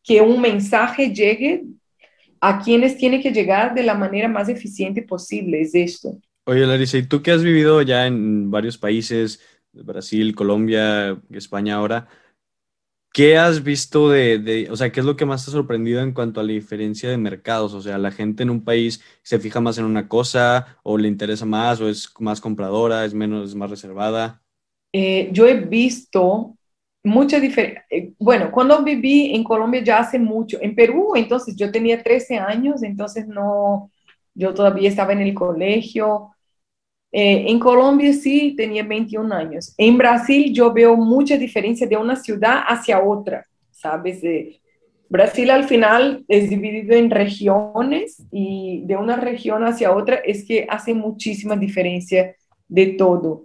que un mensaje llegue a quienes tiene que llegar de la manera más eficiente posible, es esto. Oye, Larissa, ¿y tú que has vivido ya en varios países, Brasil, Colombia, España ahora, ¿qué has visto de, de, o sea, qué es lo que más te ha sorprendido en cuanto a la diferencia de mercados? O sea, la gente en un país se fija más en una cosa o le interesa más o es más compradora, es menos, es más reservada. Eh, yo he visto mucha diferencia. Eh, bueno, cuando viví en Colombia ya hace mucho, en Perú, entonces yo tenía 13 años, entonces no, yo todavía estaba en el colegio. Eh, en Colombia sí tenía 21 años. En Brasil yo veo mucha diferencia de una ciudad hacia otra, ¿sabes? Brasil al final es dividido en regiones y de una región hacia otra es que hace muchísima diferencia de todo.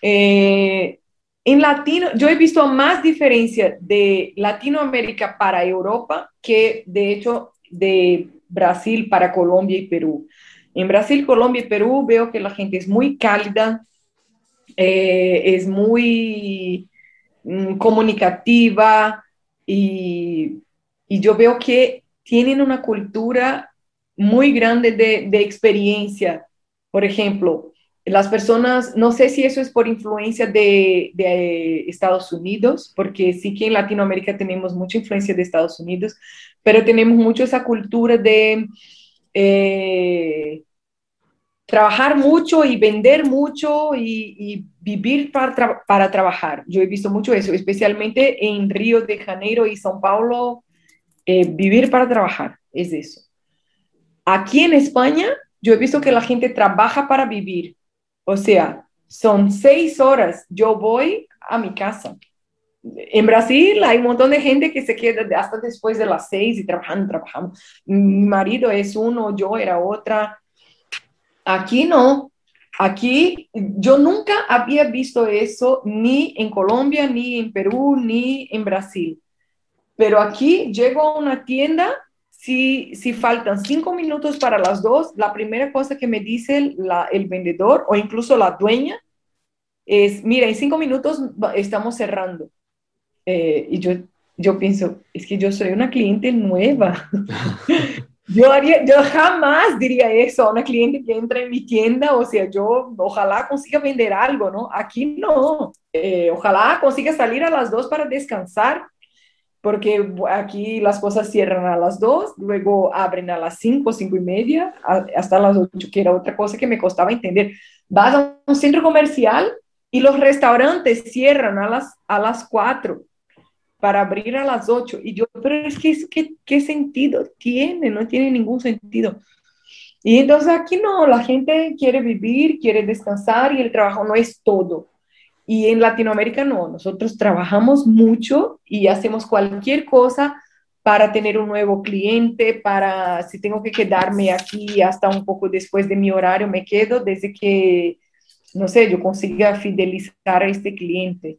Eh, en latino, yo he visto más diferencia de Latinoamérica para Europa que de hecho de Brasil para Colombia y Perú. En Brasil, Colombia y Perú veo que la gente es muy cálida, eh, es muy mm, comunicativa y, y, yo veo que tienen una cultura muy grande de, de experiencia. Por ejemplo, las personas, no sé si eso es por influencia de, de, Estados Unidos, porque sí que en Latinoamérica tenemos mucha influencia de Estados Unidos, pero tenemos mucho esa cultura de eh, trabajar mucho y vender mucho y, vivir para, para, trabajar. Yo he visto mucho eso, especialmente en Río de Janeiro y São Paulo, eh, vivir para trabajar, es eso. Aquí en España, yo he visto que la gente trabaja para vivir o sea, son seis horas, yo voy a mi casa. En Brasil hay un montón de gente que se queda hasta después de las seis y trabajando, trabajando. Mi marido es uno, yo era otra. Aquí no. Aquí yo nunca había visto eso ni en Colombia, ni en Perú, ni en Brasil. Pero aquí llego a una tienda si, si faltan cinco minutos para las dos, la primera cosa que me dice el, el vendedor o incluso la dueña es, mira, en cinco minutos estamos cerrando. Eh, y yo, yo pienso, es que yo soy una cliente nueva. yo, haría, yo jamás diría eso a una cliente que entra en mi tienda, o sea, yo ojalá consiga vender algo, ¿no? Aquí no. Eh, ojalá consiga salir a las dos para descansar porque aquí las cosas cierran a las 2, luego abren a las 5, 5 y media, hasta las 8, que era otra cosa que me costaba entender. Vas a un centro comercial y los restaurantes cierran a las, a las 4 para abrir a las 8. Y yo, pero es que, ¿qué, ¿qué sentido tiene? No tiene ningún sentido. Y entonces aquí no, la gente quiere vivir, quiere descansar y el trabajo no es todo. Y en Latinoamérica no, nosotros trabajamos mucho y hacemos cualquier cosa para tener un nuevo cliente, para si tengo que quedarme aquí hasta un poco después de mi horario, me quedo desde que, no sé, yo consiga fidelizar a este cliente.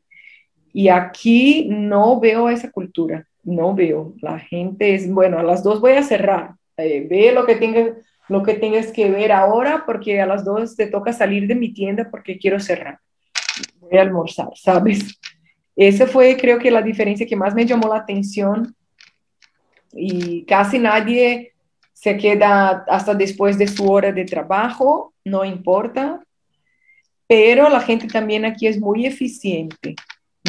Y aquí no veo esa cultura, no veo. La gente es, bueno, a las dos voy a cerrar, eh, ve lo que, tenga, lo que tengas que ver ahora porque a las dos te toca salir de mi tienda porque quiero cerrar. Voy a almorzar, ¿sabes? Esa fue creo que la diferencia que más me llamó la atención. Y casi nadie se queda hasta después de su hora de trabajo, no importa, pero la gente también aquí es muy eficiente,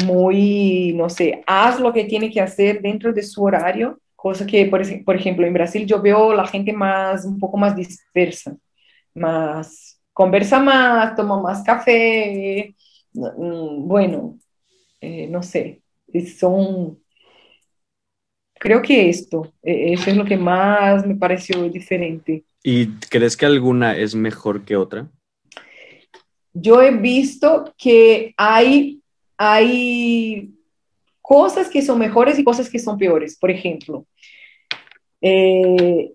muy, no sé, haz lo que tiene que hacer dentro de su horario, cosa que, por, por ejemplo, en Brasil yo veo la gente más, un poco más dispersa, más, conversa más, toma más café, Mm, bueno, eh, no sé, son, creo que esto, e, eso es lo que más me pareció diferente. ¿Y crees que alguna es mejor que otra? Yo he visto que hay, hay cosas que son mejores y cosas que son peores. Por ejemplo, eh,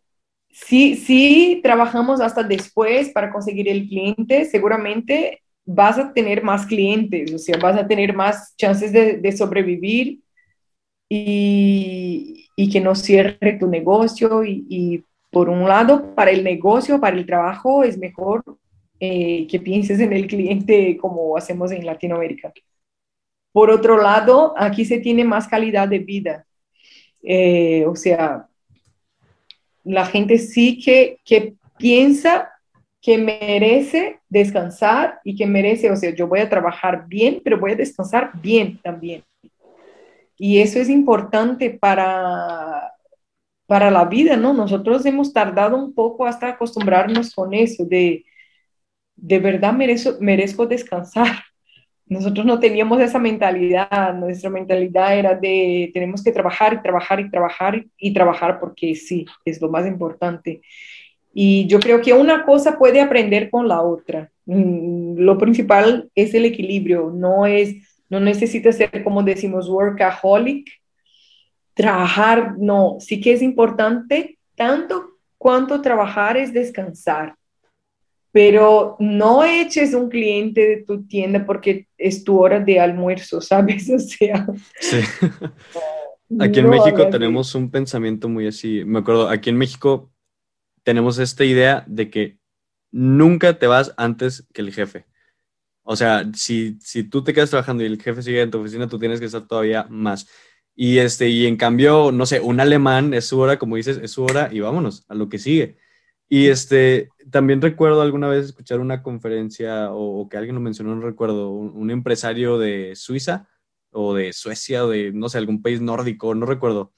si, trabajamos hasta después para conseguir el cliente, seguramente vas a tener más clientes, o sea, vas a tener más chances de, sobrevivir y, que no cierre tu negocio. Y, por un lado, para el negocio, para el trabajo, es mejor eh, que pienses en el cliente como hacemos en Latinoamérica. Por otro lado, aquí se tiene más calidad de vida. Eh, o sea, la gente sí que, que piensa que merece descansar y que merece, o sea, yo voy a trabajar bien, pero voy a descansar bien también. Y eso es importante para, para la vida, ¿no? Nosotros hemos tardado un poco hasta acostumbrarnos con eso, de, de verdad merezco, merezco descansar. Nosotros no teníamos esa mentalidad, nuestra mentalidad era de tenemos que trabajar y trabajar y trabajar y trabajar porque sí, es lo más importante. Y yo creo que una cosa puede aprender con la otra. Mm, lo principal es el equilibrio, no es, no necesita ser como decimos workaholic, trabajar, no, sí que es importante tanto cuanto trabajar es descansar, pero no eches un cliente de tu tienda porque es tu hora de almuerzo, ¿sabes? O sea. Sí. Aquí en México tenemos un pensamiento muy así. Me acuerdo, aquí en México tenemos esta idea de que nunca te vas antes que el jefe. O sea, si, si tú te quedas trabajando y el jefe sigue en tu oficina, tú tienes que estar todavía más. Y, este, y en cambio, no sé, un alemán es su hora, como dices, es su hora y vámonos a lo que sigue. Y este, también recuerdo alguna vez escuchar una conferencia o, que alguien lo mencionó, no recuerdo, un, empresario de Suiza o de Suecia o de, no sé, algún país nórdico, no recuerdo,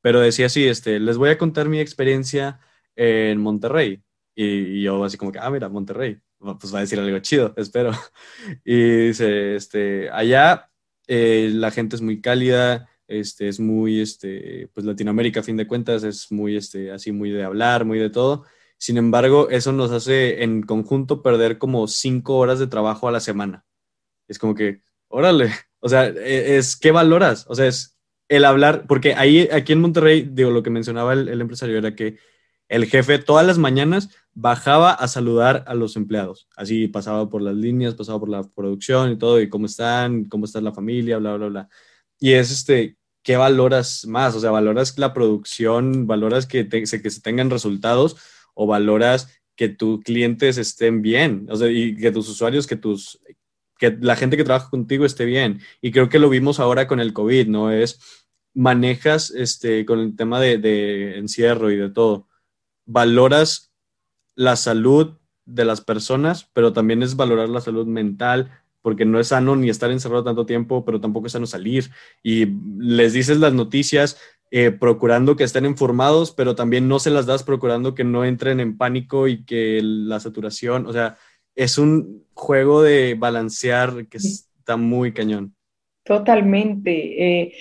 pero decía así, este, les voy a contar mi experiencia en Monterrey. Y, yo así como que, ah, mira, Monterrey, pues va a decir algo chido, espero. Y dice, este, allá eh, la gente es muy cálida, este, es muy, este, pues Latinoamérica a fin de cuentas es muy, este, así muy de hablar, muy de todo. Sin embargo, eso nos hace en conjunto perder como cinco horas de trabajo a la semana. Es como que, órale, o sea, e, es, ¿qué valoras? O sea, es el hablar, porque ahí, aquí en Monterrey, digo, lo que mencionaba el empresario era que el jefe todas las mañanas bajaba a saludar a los empleados. Así pasaba por las líneas, pasaba por la producción y todo, y cómo están, cómo está la familia, bla, bla, bla. Y es este, ¿qué valoras más? O sea, ¿valoras la producción? ¿Valoras que, que se tengan resultados? ¿O valoras que tus clientes estén bien? O sea, y que tus usuarios, que tus que la gente que trabaja contigo esté bien. Y creo que lo vimos ahora con el COVID, ¿no? Es manejas este, con el tema de, de encierro y de todo valoras la salud de las personas, pero también es valorar la salud mental, porque no es sano ni estar encerrado tanto tiempo, pero tampoco es sano salir. Y les dices las noticias eh, procurando que estén informados, pero también no se las das procurando que no entren en pánico y que la saturación, o sea, es un juego de balancear que está muy cañón. Totalmente. Eh,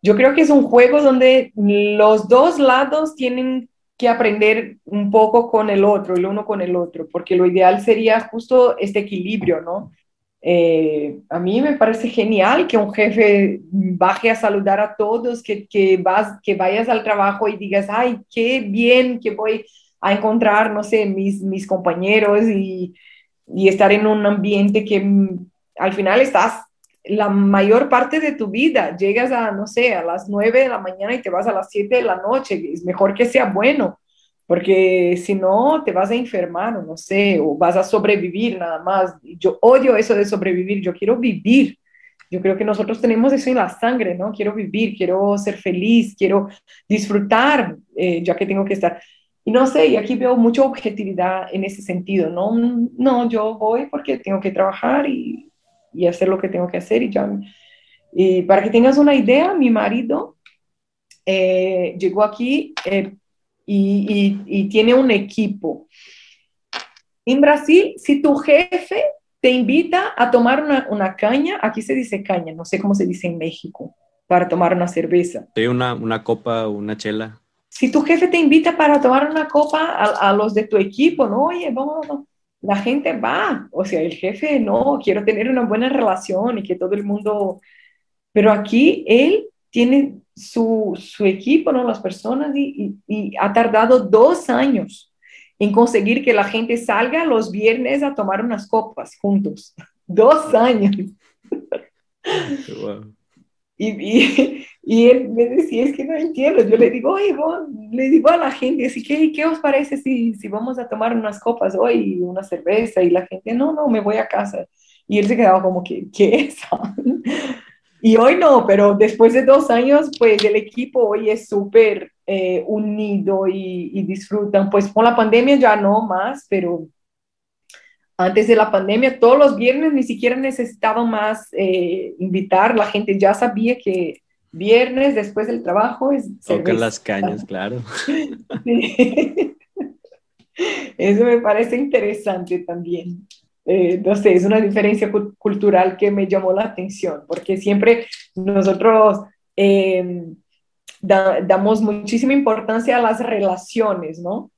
yo creo que es un juego donde los dos lados tienen que aprender un poco con el otro, el uno con el otro, porque lo ideal sería justo este equilibrio, ¿no? Eh, a mí me parece genial que un jefe baje a saludar a todos, que, que, vas, que vayas al trabajo y digas, ay, qué bien que voy a encontrar, no sé, mis, mis compañeros y, y estar en un ambiente que mm, al final estás la mayor parte de tu vida. Llegas a, no sé, a las 9 de la mañana y te vas a las 7 de la noche. Es mejor que sea bueno, porque si no te vas a enfermar o no sé, o vas a sobrevivir nada más. Yo odio eso de sobrevivir, yo quiero vivir. Yo creo que nosotros tenemos eso en la sangre, ¿no? Quiero vivir, quiero ser feliz, quiero disfrutar, eh, ya que tengo que estar. Y no sé, y aquí veo mucha objetividad en ese sentido, ¿no? No, yo voy porque tengo que trabajar y, y hacer lo que tengo que hacer y ya. Y para que tengas una idea, mi marido eh, llegó aquí eh, y, y, tiene un equipo. En Brasil, si tu jefe te invita a tomar una, una, caña, aquí se dice caña, no sé cómo se dice en México, para tomar una cerveza. Sí, una, una copa, una chela si tu jefe te invita para tomar una copa a, los de tu equipo, no, oye, vamos, la gente va, o sea, el jefe no, quiero tener una buena relación y que todo el mundo, pero aquí él tiene su, su equipo, ¿no? Las personas y, y, ha tardado dos años en conseguir que la gente salga los viernes a tomar unas copas juntos. Dos años. Wow. Y, y, él me decía, es que no entiendo. Yo le digo, oye, le digo a la gente, así que, ¿qué os parece si, si vamos a tomar unas copas hoy, una cerveza? Y la gente, no, no, me voy a casa. Y él se quedaba como que, ¿qué es? Y hoy no, pero después de dos años, pues el equipo hoy es súper eh, unido y, y disfrutan. Pues con la pandemia ya no más, pero antes de la pandemia, todos los viernes ni siquiera necesitaban más eh, invitar, la gente ya sabía que viernes después del trabajo es... Tocan las cañas, claro. Eso me parece interesante también. Eh, no sé, es una diferencia cultural que me llamó la atención, porque siempre nosotros em, damos muchísima importancia a las relaciones, ¿no?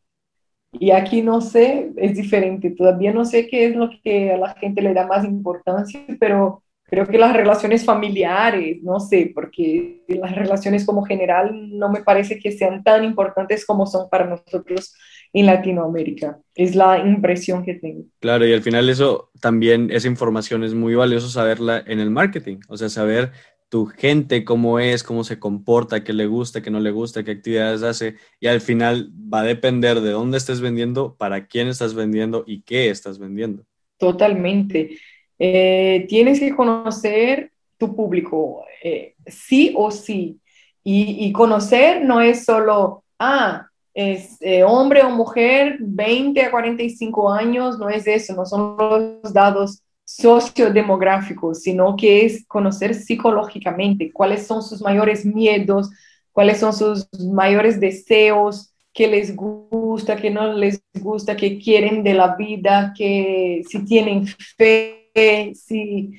Y aquí no sé, es diferente. Todavía no sé qué es lo que a la gente le da más importancia, pero creo que las relaciones familiares, no sé, porque las relaciones como general no me parece que sean tan importantes como son para nosotros en Latinoamérica. Es la impresión que tengo. Claro, y al final eso también, esa información es muy valioso saberla en el marketing, o sea, saber tu gente, cómo es, cómo se comporta, qué le gusta, qué no le gusta, qué actividades hace. Y al final va a depender de dónde estés vendiendo, para quién estás vendiendo y qué estás vendiendo. Totalmente. Eh, tienes que conocer tu público, eh, sí o sí. Y, conocer no es solo, ah, es eh, hombre o mujer, 20 a 45 años, no es eso, no son los datos sociodemográfico, sino que es conocer psicológicamente cuáles son sus mayores miedos, cuáles son sus mayores deseos, qué les gusta, qué no les gusta, qué quieren de la vida, que si tienen fe, si,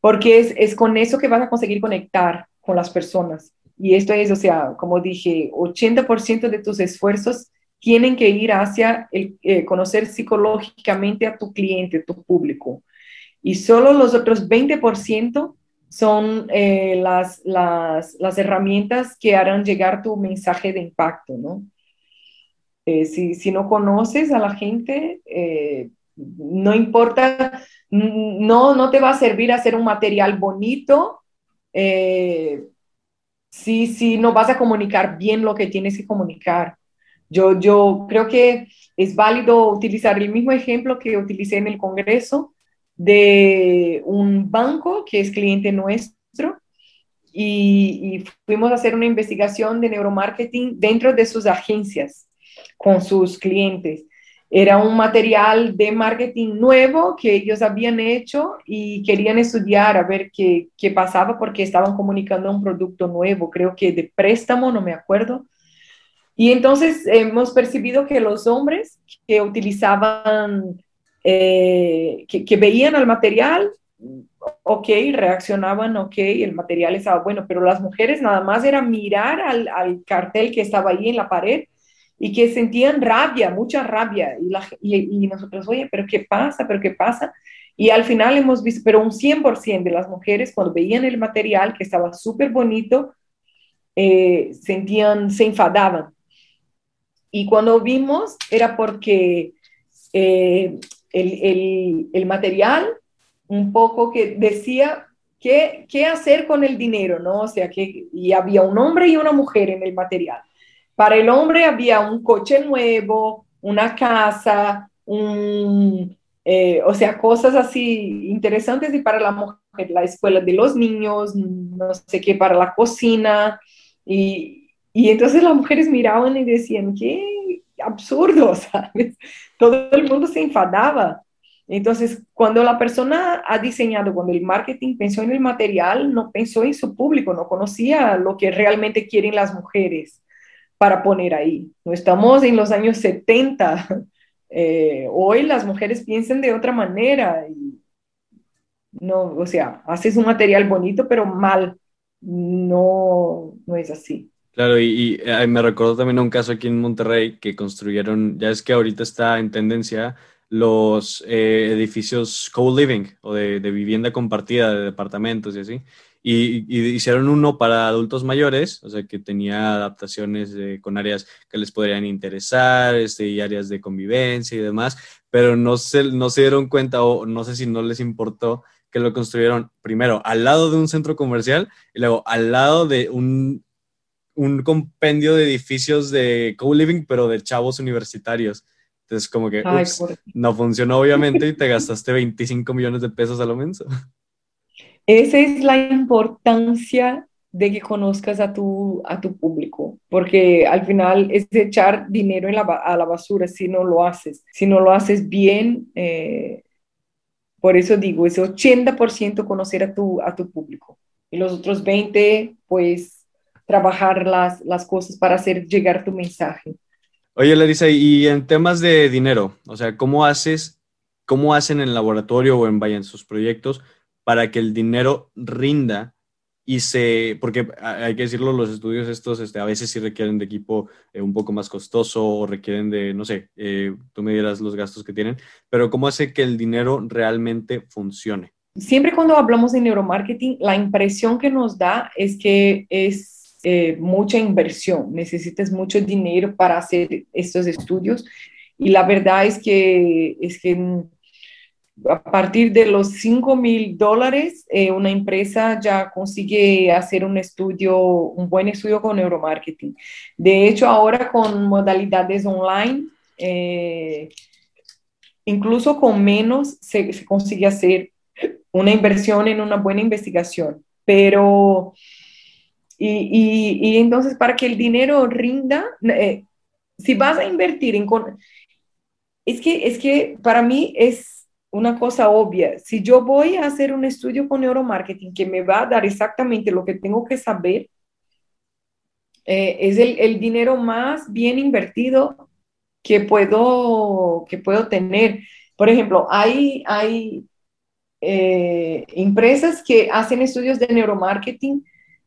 porque es, es con eso que vas a conseguir conectar con las personas. Y esto es, o sea, como dije, 80% de tus esfuerzos tienen que ir hacia el, eh, conocer psicológicamente a tu cliente, tu público y solo los otros 20% son eh, las, las, las, herramientas que harán llegar tu mensaje de impacto, ¿no? Eh, si, si, no conoces a la gente, no importa, no, no te va a servir hacer un material bonito si, si no vas a comunicar bien lo que tienes que comunicar. Yo, yo creo que es válido utilizar el mismo ejemplo que utilicé en el Congreso de un banco que es cliente nuestro y, fuimos a hacer una investigación de neuromarketing dentro de sus agencias con sus clientes. Era un material de marketing nuevo que ellos habían hecho y querían estudiar a ver qué, qué pasaba porque estaban comunicando un producto nuevo, creo que de préstamo, no me acuerdo. Y entonces hemos percibido que los hombres que utilizaban eh, que, veían al material, ok, reaccionaban, ok, el material estaba bueno, pero las mujeres nada más era mirar al, cartel que estaba ahí en la pared y que sentían rabia, mucha rabia, y, la, y, nosotros, oye, pero ¿qué pasa? ¿Pero qué pasa? Y al final hemos visto, pero un 100% de las mujeres cuando veían el material que estaba súper bonito, eh, sentían, se enfadaban. Y cuando vimos era porque eh, el, el, el, material un poco que decía qué, qué hacer con el dinero, ¿no? O sea, que y había un hombre y una mujer en el material. Para el hombre había un coche nuevo, una casa, un, eh, o sea, cosas así interesantes y para la mujer, la escuela de los niños, no sé qué, para la cocina. Y, y entonces las mujeres miraban y decían, qué absurdo, ¿sabes? Todo el mundo se enfadaba. Entonces, cuando la persona ha diseñado, cuando el marketing pensó en el material, no pensó en su público, no conocía lo que realmente quieren las mujeres para poner ahí. No estamos en los años 70. Eh, hoy las mujeres piensan de otra manera. Y no, o sea, haces un material bonito, pero mal. No, no es así. Claro, y, me recuerdo también un caso aquí en Monterrey que construyeron, ya es que ahorita está en tendencia los eh, edificios co-living o de, vivienda compartida de departamentos y así. Y, hicieron uno para adultos mayores, o sea, que tenía adaptaciones con áreas que les podrían interesar, este, y áreas de convivencia y demás, pero no se, no se dieron cuenta o no sé si no les importó que lo construyeron primero al lado de un centro comercial y luego al lado de un, un compendio de edificios de co-living, pero de chavos universitarios. Entonces, como que no funcionó obviamente y te gastaste 25 millones de pesos a lo menos. Esa es la importancia de que conozcas a tu, a tu público, porque al final es echar dinero a la basura si no lo haces. Si no lo haces bien, eh, por eso digo, es 80% conocer a tu, a tu público. Y los otros 20, pues trabajar las, las cosas para hacer llegar tu mensaje. Oye, Larisa, y en temas de dinero, o sea, ¿cómo haces, cómo hacen en el laboratorio o en, en sus proyectos para que el dinero rinda y se, porque hay que decirlo, los estudios estos este, a veces sí requieren de equipo eh, un poco más costoso o requieren de, no sé, eh, tú me dirás los gastos que tienen, pero ¿cómo hace que el dinero realmente funcione? Siempre cuando hablamos de neuromarketing, la impresión que nos da es que es eh, mucha inversión, necesitas mucho dinero para hacer estos estudios y la verdad es que, es que a partir de los 5 mil dólares, eh, una empresa ya consigue hacer un estudio, un buen estudio con neuromarketing. De hecho, ahora con modalidades online, eh, incluso con menos se, consigue hacer una inversión en una buena investigación. Pero y, y, entonces, para que el dinero rinda, eh, si vas a invertir en... Es que, es que para mí es una cosa obvia. Si yo voy a hacer un estudio con neuromarketing que me va a dar exactamente lo que tengo que saber, eh, es el, el, dinero más bien invertido que puedo, que puedo tener. Por ejemplo, hay, hay eh, empresas que hacen estudios de neuromarketing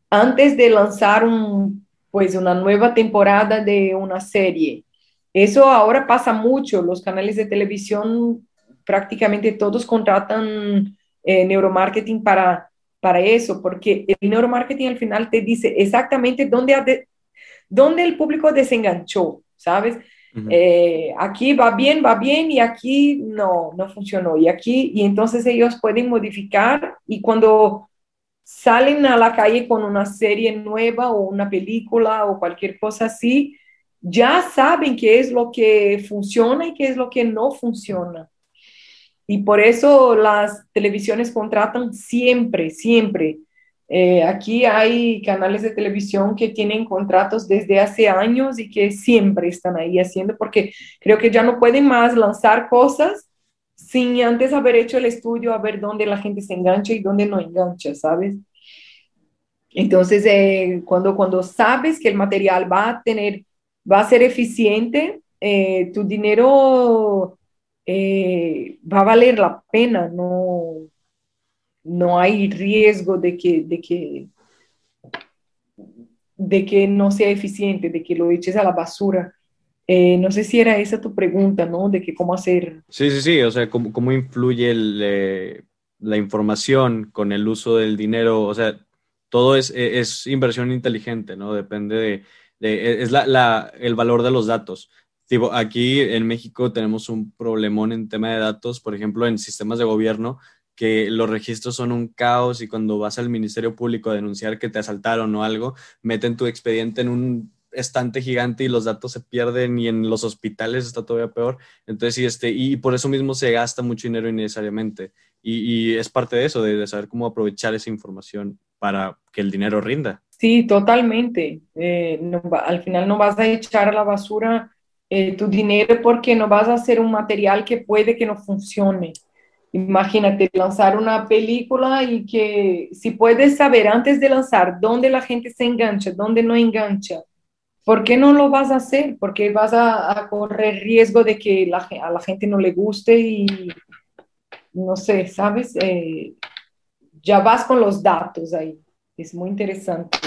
antes de lanzar un, pues una nueva temporada de una serie. Eso ahora pasa mucho, los canales de televisión prácticamente todos contratan eh, neuromarketing para, para eso, porque el neuromarketing al final te dice exactamente dónde, dónde el público desenganchó, ¿sabes? Eh, aquí va bien, va bien y aquí no, no funcionó. Y aquí, y entonces ellos pueden modificar y cuando salen a la calle con una serie nueva o una película o cualquier cosa así, ya saben qué es lo que funciona y qué es lo que no funciona. Y por eso las televisiones contratan siempre, siempre. Eh, aquí hay canales de televisión que tienen contratos desde hace años y que siempre están ahí haciendo porque creo que ya no pueden más lanzar cosas sin antes haber hecho el estudio, a ver dónde la gente se engancha y dónde no engancha, ¿sabes? Entonces, eh, cuando, cuando sabes que el material va a tener, va a ser eficiente, eh, tu dinero eh, va a valer la pena, no, no hay riesgo de que, de que, de que no sea eficiente, de que lo eches a la basura. Eh, no sé si era esa tu pregunta, ¿no? De que cómo hacer. Sí, sí, sí, o sea, cómo, cómo influye el, la información con el uso del dinero, o sea, todo es, es inversión inteligente, ¿no? Depende de, de es la, el valor de los datos. Tipo, aquí en México tenemos un problemón en tema de datos, por ejemplo, en sistemas de gobierno, que los registros son un caos y cuando vas al Ministerio Público a denunciar que te asaltaron o algo, meten tu expediente en un estante gigante y los datos se pierden y en los hospitales está todavía peor. Entonces, sí, este, y por eso mismo se gasta mucho dinero innecesariamente. Y, y es parte de eso, de, de, saber cómo aprovechar esa información para que el dinero rinda. Sí, totalmente. Eh, no, al final no vas a echar a la basura eh, tu dinero porque no vas a hacer un material que puede que no funcione. Imagínate lanzar una película y que si puedes saber antes de lanzar dónde la gente se engancha, dónde no engancha, ¿por qué no lo vas a hacer? Porque vas a, a correr riesgo de que la, a la gente no le guste y no sé, ¿sabes? Eh, ya vas con los datos ahí. Es muy interesante.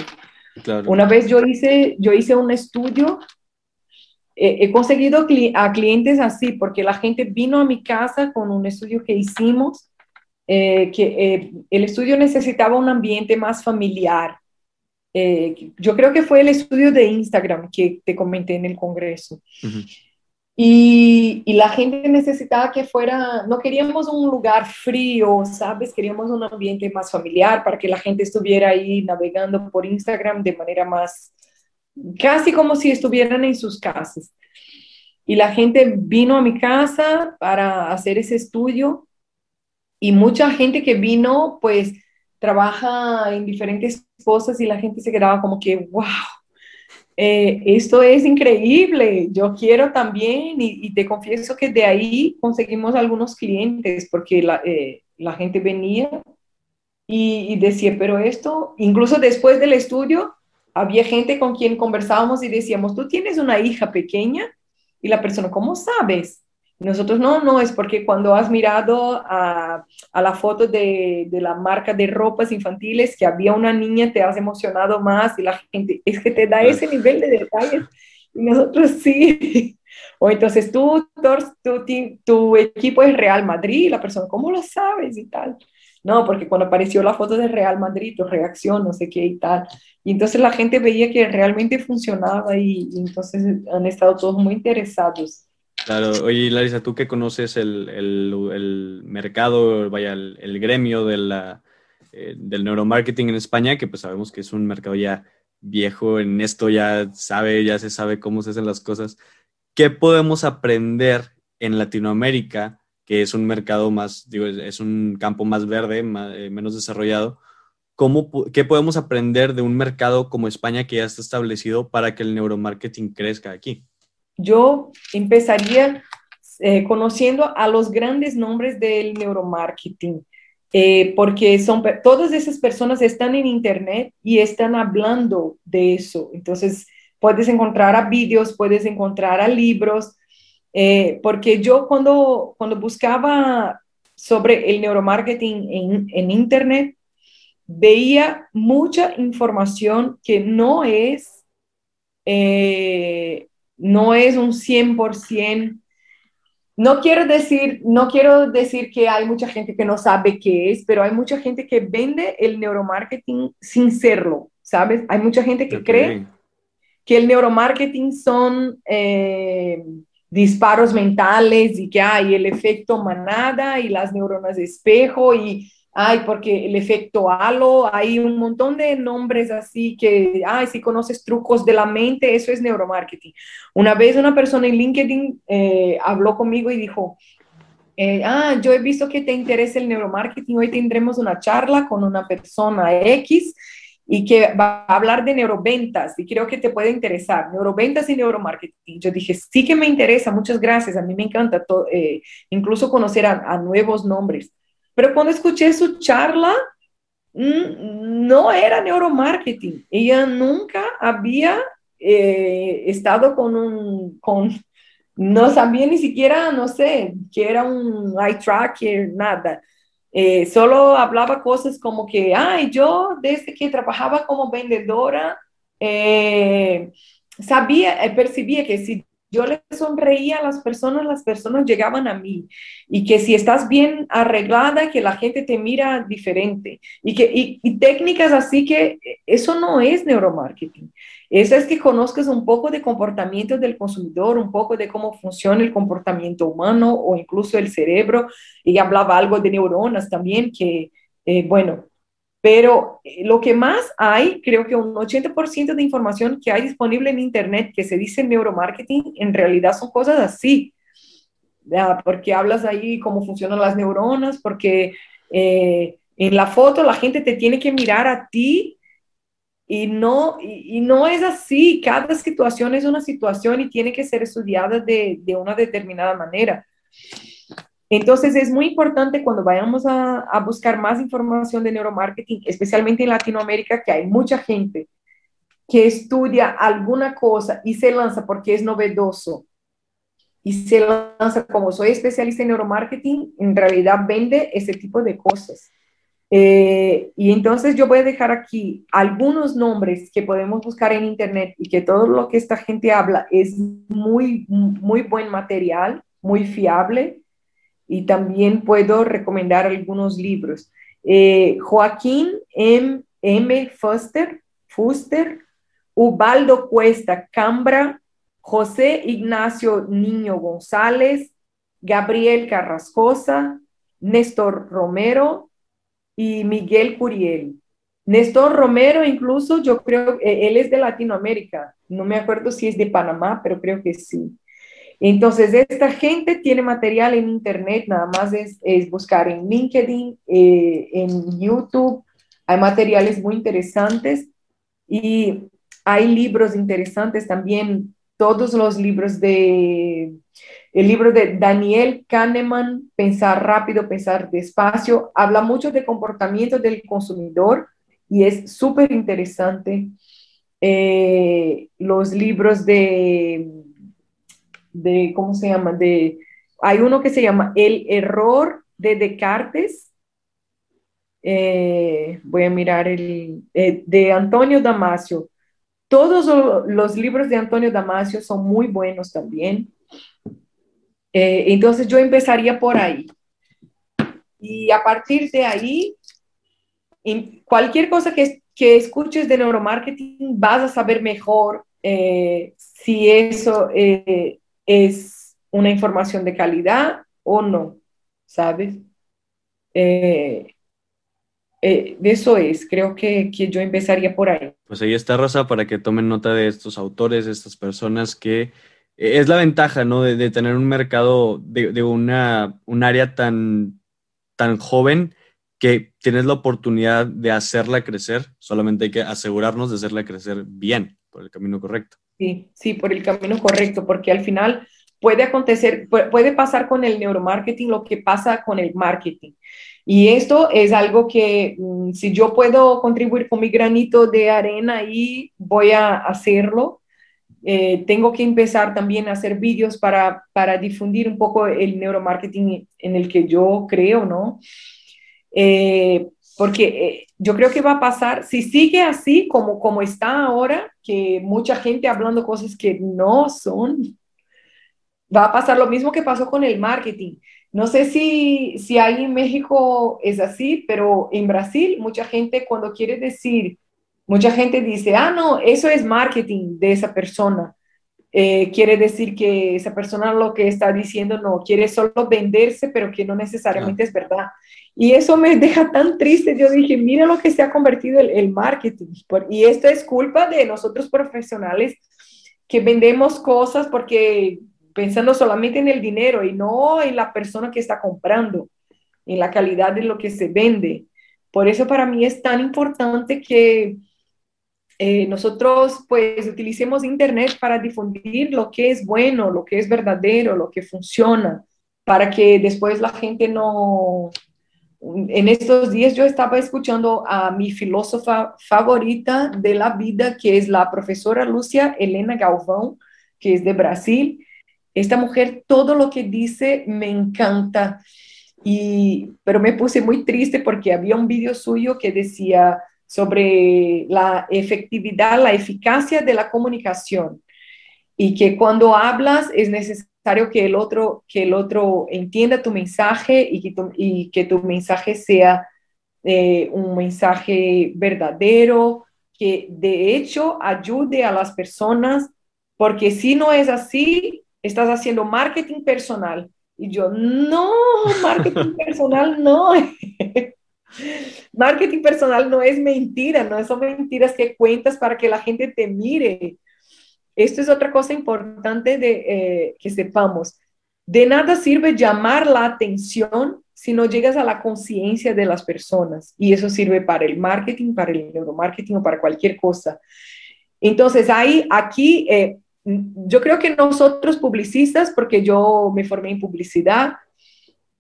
Claro. Una vez yo hice, yo hice un estudio, he conseguido a clientes así, porque la gente vino a mi casa con un estudio que hicimos, eh, que eh, el estudio necesitaba un ambiente más familiar. Eh, yo creo que fue el estudio de Instagram que te comenté en el Congreso. Uh -huh. Y, y, la gente necesitaba que fuera, no queríamos un lugar frío, ¿sabes? Queríamos un ambiente más familiar para que la gente estuviera ahí navegando por Instagram de manera más, casi como si estuvieran en sus casas. Y la gente vino a mi casa para hacer ese estudio y mucha gente que vino, pues trabaja en diferentes cosas y la gente se quedaba como que, wow, eh, esto es increíble, yo quiero también y, te confieso que de ahí conseguimos algunos clientes porque la, eh, gente venía y, decía, pero esto, incluso después del estudio, había gente con quien conversábamos y decíamos, tú tienes una hija pequeña y la persona, ¿cómo sabes? Nosotros no, no, es porque cuando has mirado a, a la foto de, de, la marca de ropas infantiles que había una niña, te has emocionado más y la gente, es que te da ese nivel de detalles. Y nosotros sí. O entonces tú, tú, tu, tu equipo es Real Madrid, la persona, ¿cómo lo sabes? Y tal. No, porque cuando apareció la foto de Real Madrid, tu reacción, no sé qué y tal. Y entonces la gente veía que realmente funcionaba y, entonces han estado todos muy interesados. Claro, oye Larisa, tú que conoces el, el, mercado, vaya, el, el gremio de la, eh, del neuromarketing en España, que pues sabemos que es un mercado ya viejo, en esto ya sabe, ya se sabe cómo se hacen las cosas. ¿Qué podemos aprender en Latinoamérica, que es un mercado más, digo, es un campo más verde, más, eh, menos desarrollado? ¿Cómo, ¿Qué podemos aprender de un mercado como España que ya está establecido para que el neuromarketing crezca aquí? yo empezaría eh, conociendo a los grandes nombres del neuromarketing, eh, porque son todas esas personas están en internet y están hablando de eso. Entonces, puedes encontrar a vídeos, puedes encontrar a libros, eh, porque yo cuando, cuando buscaba sobre el neuromarketing en, en internet, veía mucha información que no es eh, no es un 100%. No quiero decir, no quiero decir que hay mucha gente que no sabe qué es, pero hay mucha gente que vende el neuromarketing sin serlo, ¿sabes? Hay mucha gente que okay. cree que el neuromarketing son eh, disparos mentales y que hay el efecto manada y las neuronas de espejo y ay, porque el efecto halo, hay un montón de nombres así que, ay, si conoces trucos de la mente, eso es neuromarketing. Una vez una persona en LinkedIn eh, habló conmigo y dijo, eh, ah, yo he visto que te interesa el neuromarketing, hoy tendremos una charla con una persona X y que va a hablar de neuroventas y creo que te puede interesar, neuroventas y neuromarketing. Yo dije, sí que me interesa, muchas gracias, a mí me encanta eh, incluso conocer a, a nuevos nombres. Pero cuando escuché su charla, mm, no era neuromarketing. Ella nunca había eh, estado con un, con, no sabía ni siquiera, no sé, que era un eye tracker, nada. Eh, solo hablaba cosas como que, ay, yo desde que trabajaba como vendedora, eh, sabía, percibía que si yo le sonreía a las personas, las personas llegaban a mí. Y que si estás bien arreglada, que la gente te mira diferente. Y, que, y, técnicas así que eso no es neuromarketing. Eso es que conozcas un poco de comportamiento del consumidor, un poco de cómo funciona el comportamiento humano o incluso el cerebro. Y hablaba algo de neuronas también, que, eh, bueno, pero eh, lo que más hay, creo que un 80% de información que hay disponible en Internet que se dice neuromarketing, en realidad son cosas así. Porque hablas ahí cómo funcionan las neuronas, porque eh, en la foto la gente te tiene que mirar a ti y no, y, no es así. Cada situación es una situación y tiene que ser estudiada de, de una determinada manera. Entonces es muy importante cuando vayamos a, buscar más información de neuromarketing, especialmente en Latinoamérica, que hay mucha gente que estudia alguna cosa y se lanza porque es novedoso y se lanza como soy especialista en neuromarketing, en realidad vende ese tipo de cosas. Eh, y entonces yo voy a dejar aquí algunos nombres que podemos buscar en internet y que todo lo que esta gente habla es muy, muy buen material, muy fiable y también puedo recomendar algunos libros. Eh, Joaquín M. M. Fuster, Fuster, Ubaldo Cuesta Cambra, José Ignacio Niño González, Gabriel Carrascosa, Néstor Romero y Miguel Curiel. Néstor Romero, incluso yo creo, eh, él es de Latinoamérica, no me acuerdo si es de Panamá, pero creo que sí. Entonces, esta gente tiene material en Internet, nada más es, buscar en LinkedIn, eh, en YouTube, hay materiales muy interesantes y hay libros interesantes también, todos los libros de, el libro de Daniel Kahneman, Pensar rápido, pensar despacio, habla mucho de comportamiento del consumidor y es súper interesante. Eh, los libros de de, ¿cómo se llama? De, hay uno que se llama El error de Descartes. Eh, voy a mirar el eh, de Antonio Damasio. Todos los libros de Antonio Damasio son muy buenos también. Eh, entonces yo empezaría por ahí. Y a partir de ahí, cualquier cosa que, que escuches de neuromarketing, vas a saber mejor si eso es una información de calidad o no, ¿sabes? Eh, eh, de eso es, creo que, yo empezaría por ahí. Pues ahí está Rosa para que tomen nota de estos autores, de estas personas que eh, es la ventaja, ¿no? De, tener un mercado de, una, un área tan, tan joven que tienes la oportunidad de hacerla crecer, solamente hay que asegurarnos de hacerla crecer bien, por el camino correcto. Sí, sí, por el camino correcto, porque al final puede acontecer, puede pasar con el neuromarketing lo que pasa con el marketing. Y esto es algo que mm, si yo puedo contribuir con mi granito de arena ahí, voy a hacerlo. Eh, tengo que empezar también a hacer vídeos para, para difundir un poco el neuromarketing en el que yo creo, ¿no? Eh, porque eh, yo creo que va a pasar, si sigue así como, como está ahora, que mucha gente hablando cosas que no son, va a pasar lo mismo que pasó con el marketing. No sé si, si ahí en México es así, pero en Brasil mucha gente cuando quiere decir, mucha gente dice, ah, no, eso es marketing de esa persona. Eh, quiere decir que esa persona lo que está diciendo no quiere solo venderse, pero que no necesariamente es verdad. Y eso me deja tan triste. Yo dije, mira lo que se ha convertido el, marketing. y esto es culpa de nosotros profesionales que vendemos cosas porque pensando solamente en el dinero y no en la persona que está comprando, en la calidad de lo que se vende. Por eso para mí es tan importante que eh, nosotros pues utilicemos Internet para difundir lo que es bueno, lo que es verdadero, lo que funciona, para que después la gente no, en estos días yo estaba escuchando a mi filósofa favorita de la vida, que es la profesora Lucia Elena Galvão, que es de Brasil. Esta mujer, todo lo que dice me encanta. Y, pero me puse muy triste porque había un vídeo suyo que decía sobre la efectividad, la eficacia de la comunicación. y que cuando hablas es necesario que el otro, que el otro entienda tu mensaje y que tu, y que tu mensaje sea eh, un mensaje verdadero, que de hecho ayude a las personas, porque si no es así, estás haciendo marketing personal. Y yo, no, marketing personal no. Marketing personal no es mentira, no son mentiras que cuentas para que la gente te mire. Esto es otra cosa importante de eh, que sepamos. De nada sirve llamar la atención si no llegas a la conciencia de las personas. Y eso sirve para el marketing, para el neuromarketing o para cualquier cosa. Entonces, ahí, aquí, eh, yo creo que nosotros publicistas, porque yo me formé en publicidad,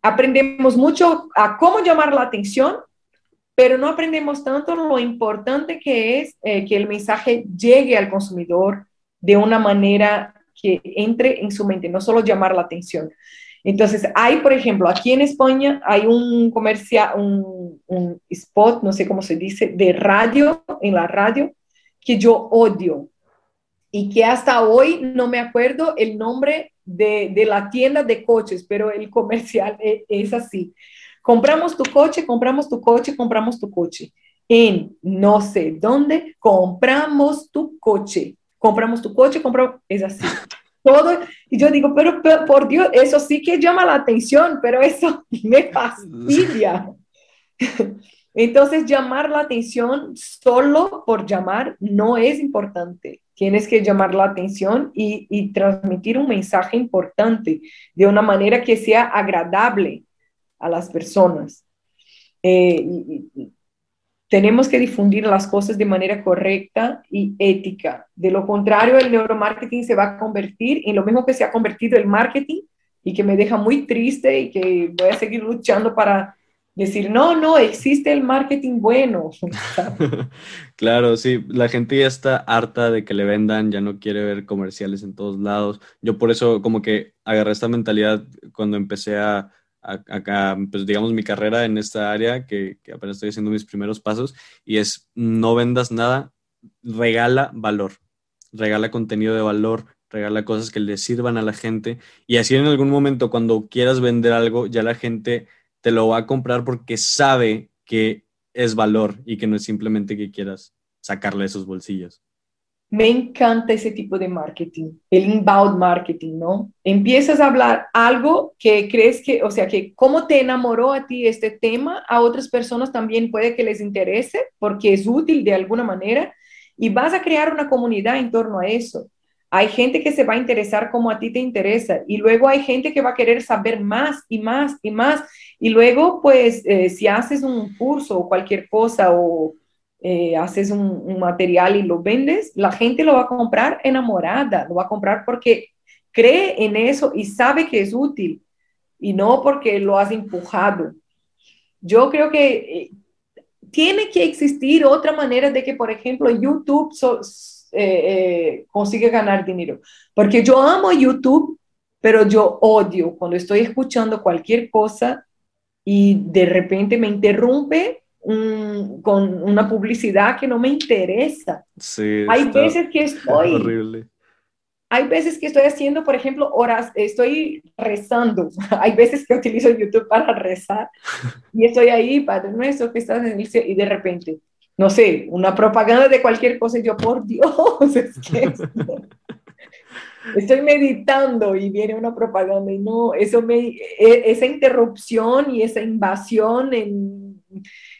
aprendemos mucho a cómo llamar la atención, pero no aprendemos tanto lo importante que es eh, que el mensaje llegue al consumidor de una manera que entre en su mente, no solo llamar la atención. Entonces, hay, por ejemplo, aquí en España hay un comercial, un, un, spot, no sé cómo se dice, de radio, en la radio, que yo odio y que hasta hoy no me acuerdo el nombre de, de la tienda de coches, pero el comercial es, es así. Compramos tu coche, compramos tu coche, compramos tu coche. En no sé dónde, compramos tu coche. Compramos tu coche, compramos, es así todo. Y yo digo, pero, por Dios, eso sí que llama la atención, pero eso me fastidia. Entonces, llamar la atención solo por llamar no es importante. Tienes que llamar la atención y, transmitir un mensaje importante de una manera que sea agradable a las personas. Eh, tenemos que difundir las cosas de manera correcta y ética. De lo contrario, el neuromarketing se va a convertir en lo mismo que se ha convertido el marketing y que me deja muy triste y que voy a seguir luchando para decir, no, no, existe el marketing bueno. claro, sí, la gente ya está harta de que le vendan, ya no quiere ver comerciales en todos lados. Yo por eso como que agarré esta mentalidad cuando empecé a acá, pues digamos, mi carrera en esta área, que, que, apenas estoy haciendo mis primeros pasos, y es no vendas nada, regala valor, regala contenido de valor, regala cosas que le sirvan a la gente, y así en algún momento cuando quieras vender algo, ya la gente te lo va a comprar porque sabe que es valor y que no es simplemente que quieras sacarle esos bolsillos. Me encanta ese tipo de marketing, el inbound marketing, ¿no? Empiezas a hablar algo que crees que, o sea, que cómo te enamoró a ti este tema, a otras personas también puede que les interese porque es útil de alguna manera y vas a crear una comunidad en torno a eso. Hay gente que se va a interesar como a ti te interesa y luego hay gente que va a querer saber más y más y más y luego pues eh, si haces un curso o cualquier cosa o eh, haces un, material y lo vendes, la gente lo va a comprar enamorada, lo va a comprar porque cree en eso y sabe que es útil y no porque lo has empujado. Yo creo que eh, tiene que existir otra manera de que, por ejemplo, YouTube eh, consiga ganar dinero, porque yo amo YouTube, pero yo odio cuando estoy escuchando cualquier cosa y de repente me interrumpe con una publicidad que no me interesa. Sí, hay veces que estoy... Horrible. Hay veces que estoy haciendo, por ejemplo, horas, estoy rezando. Hay veces que utilizo YouTube para rezar y estoy ahí, Padre nuestro, que estás en el cielo, y de repente, no sé, una propaganda de cualquier cosa, y yo, por Dios, es que estoy meditando y viene una propaganda y no, eso me, e, esa interrupción y esa invasión en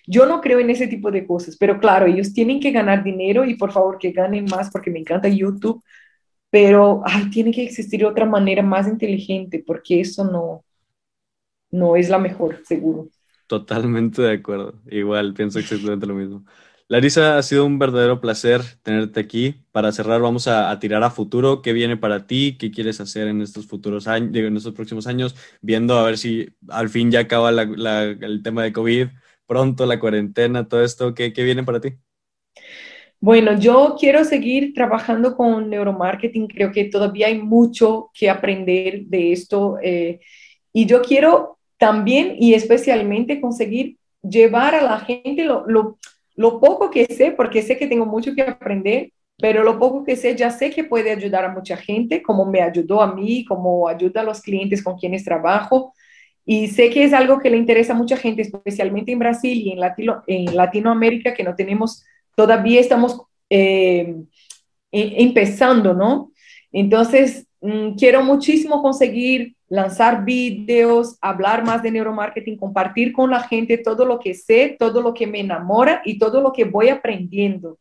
yo no creo en ese tipo de cosas, pero claro, ellos tienen que ganar dinero y por favor que ganen más porque me encanta YouTube, pero ay, tiene que existir otra manera más inteligente porque eso no, no es la mejor, seguro. Totalmente de acuerdo. Igual, pienso exactamente lo mismo. Larisa, ha sido un verdadero placer tenerte aquí. Para cerrar, vamos a, tirar a futuro. ¿Qué viene para ti? ¿Qué quieres hacer en estos futuros años, en estos próximos años? Viendo a ver si al fin ya acaba el tema de COVID pronto, la cuarentena, todo esto, ¿qué, qué viene para ti? Bueno, yo quiero seguir trabajando con neuromarketing, creo que todavía hay mucho que aprender de esto eh, y yo quiero también y especialmente conseguir llevar a la gente lo, lo, lo, poco que sé, porque sé que tengo mucho que aprender, pero lo poco que sé, ya sé que puede ayudar a mucha gente, como me ayudó a mí, como ayuda a los clientes con quienes trabajo. Y sé que es algo que le interesa a mucha gente, especialmente en Brasil y en, Latino, en Latinoamérica, que no tenemos, todavía estamos eh, e, empezando, ¿no? Entonces, mm, quiero muchísimo conseguir lanzar videos, hablar más de neuromarketing, compartir con la gente todo lo que sé, todo lo que me enamora y todo lo que voy aprendiendo.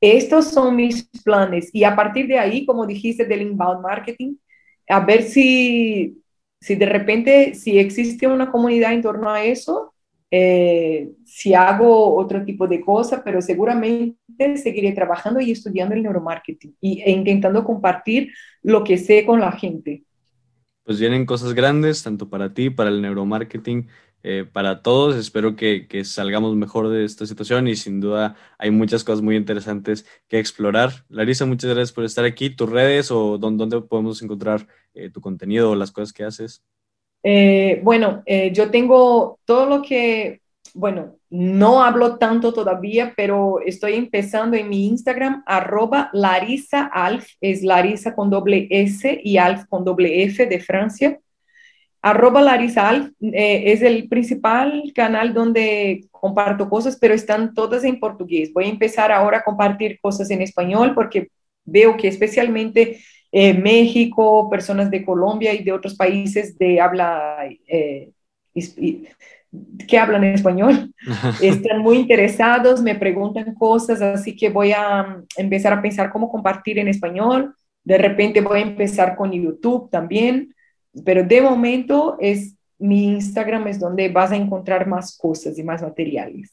Estos son mis planes y a partir de ahí, como dijiste del inbound marketing, a ver si, si de repente, si existe una comunidad en torno a eso, eh, si hago otro tipo de cosas, pero seguramente seguiré trabajando y estudiando el neuromarketing y, e intentando compartir lo que sé con la gente. Pues vienen cosas grandes, tanto para ti, para el neuromarketing, eh, para todos. Espero que, salgamos mejor de esta situación y sin duda hay muchas cosas muy interesantes que explorar. Larisa, muchas gracias por estar aquí. ¿Tus redes o dónde, podemos encontrar eh, tu contenido o las cosas que haces? Eh, bueno, yo tengo todo lo que, bueno, no hablo tanto todavía, pero estoy empezando en mi Instagram, arroba Larisa Alf, es Larisa con doble S y Alf con doble F de Francia. Arroba Larizal eh, es el principal canal donde comparto cosas, pero están todas en portugués. Voy a empezar ahora a compartir cosas en español porque veo que especialmente eh, México, personas de Colombia y de otros países de habla eh, que hablan español están muy interesados, me preguntan cosas, así que voy a empezar a pensar cómo compartir en español. De repente voy a empezar con YouTube también pero de momento es mi Instagram es donde vas a encontrar más cosas y más materiales.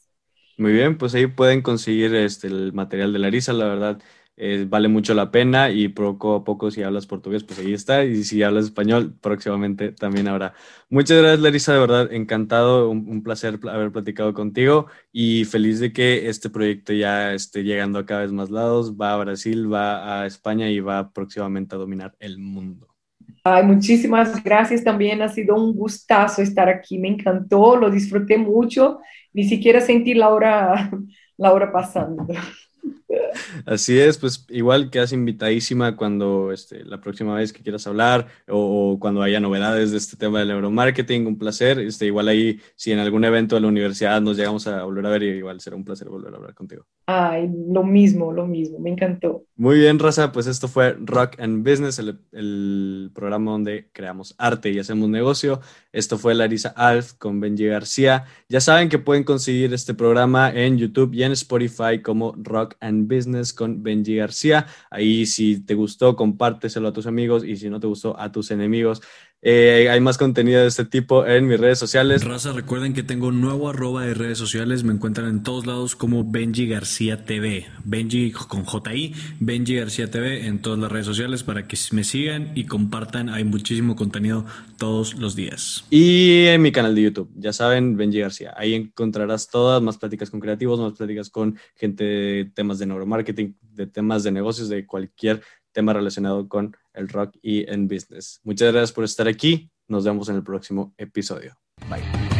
Muy bien, pues ahí pueden conseguir este, el material de Larisa, la verdad. Eh, vale mucho la pena y poco a poco si hablas portugués, pues ahí está. Y si hablas español, próximamente también habrá. Muchas gracias, Larisa, de verdad, encantado, un, placer haber platicado contigo y feliz de que este proyecto ya esté llegando a cada vez más lados. Va a Brasil, va a España y va próximamente a dominar el mundo. Ay, muchísimas gracias también, ha sido un gustazo estar aquí, me encantó, lo disfruté mucho, ni siquiera sentí la hora, la hora pasando. Así es, pues igual quedas invitadísima cuando este, la próxima vez que quieras hablar o, cuando haya novedades de este tema del neuromarketing, un placer. Este, igual ahí, si en algún evento de la universidad nos llegamos a volver a ver, igual será un placer volver a hablar contigo. Ay, lo mismo, lo mismo, me encantó. Muy bien, Raza, pues esto fue Rock and Business, el, el programa donde creamos arte y hacemos negocio. Esto fue Larisa Alf con Benji García. Ya saben que pueden conseguir este programa en YouTube y en Spotify como Rock and Business con Benji García. Ahí si te gustó, compárteselo a tus amigos y si no te gustó, a tus enemigos. Eh, hay más contenido de este tipo en mis redes sociales. Raza, recuerden que tengo un nuevo arroba de redes sociales. Me encuentran en todos lados como Benji García TV. Benji con JI, Benji García TV en todas las redes sociales para que me sigan y compartan. Hay muchísimo contenido todos los días. Y en mi canal de YouTube, ya saben, Benji García. Ahí encontrarás todas más pláticas con creativos, más pláticas con gente de temas de neuromarketing, de temas de negocios, de cualquier tema relacionado con el rock y en business. Muchas gracias por estar aquí. Nos vemos en el próximo episodio. Bye.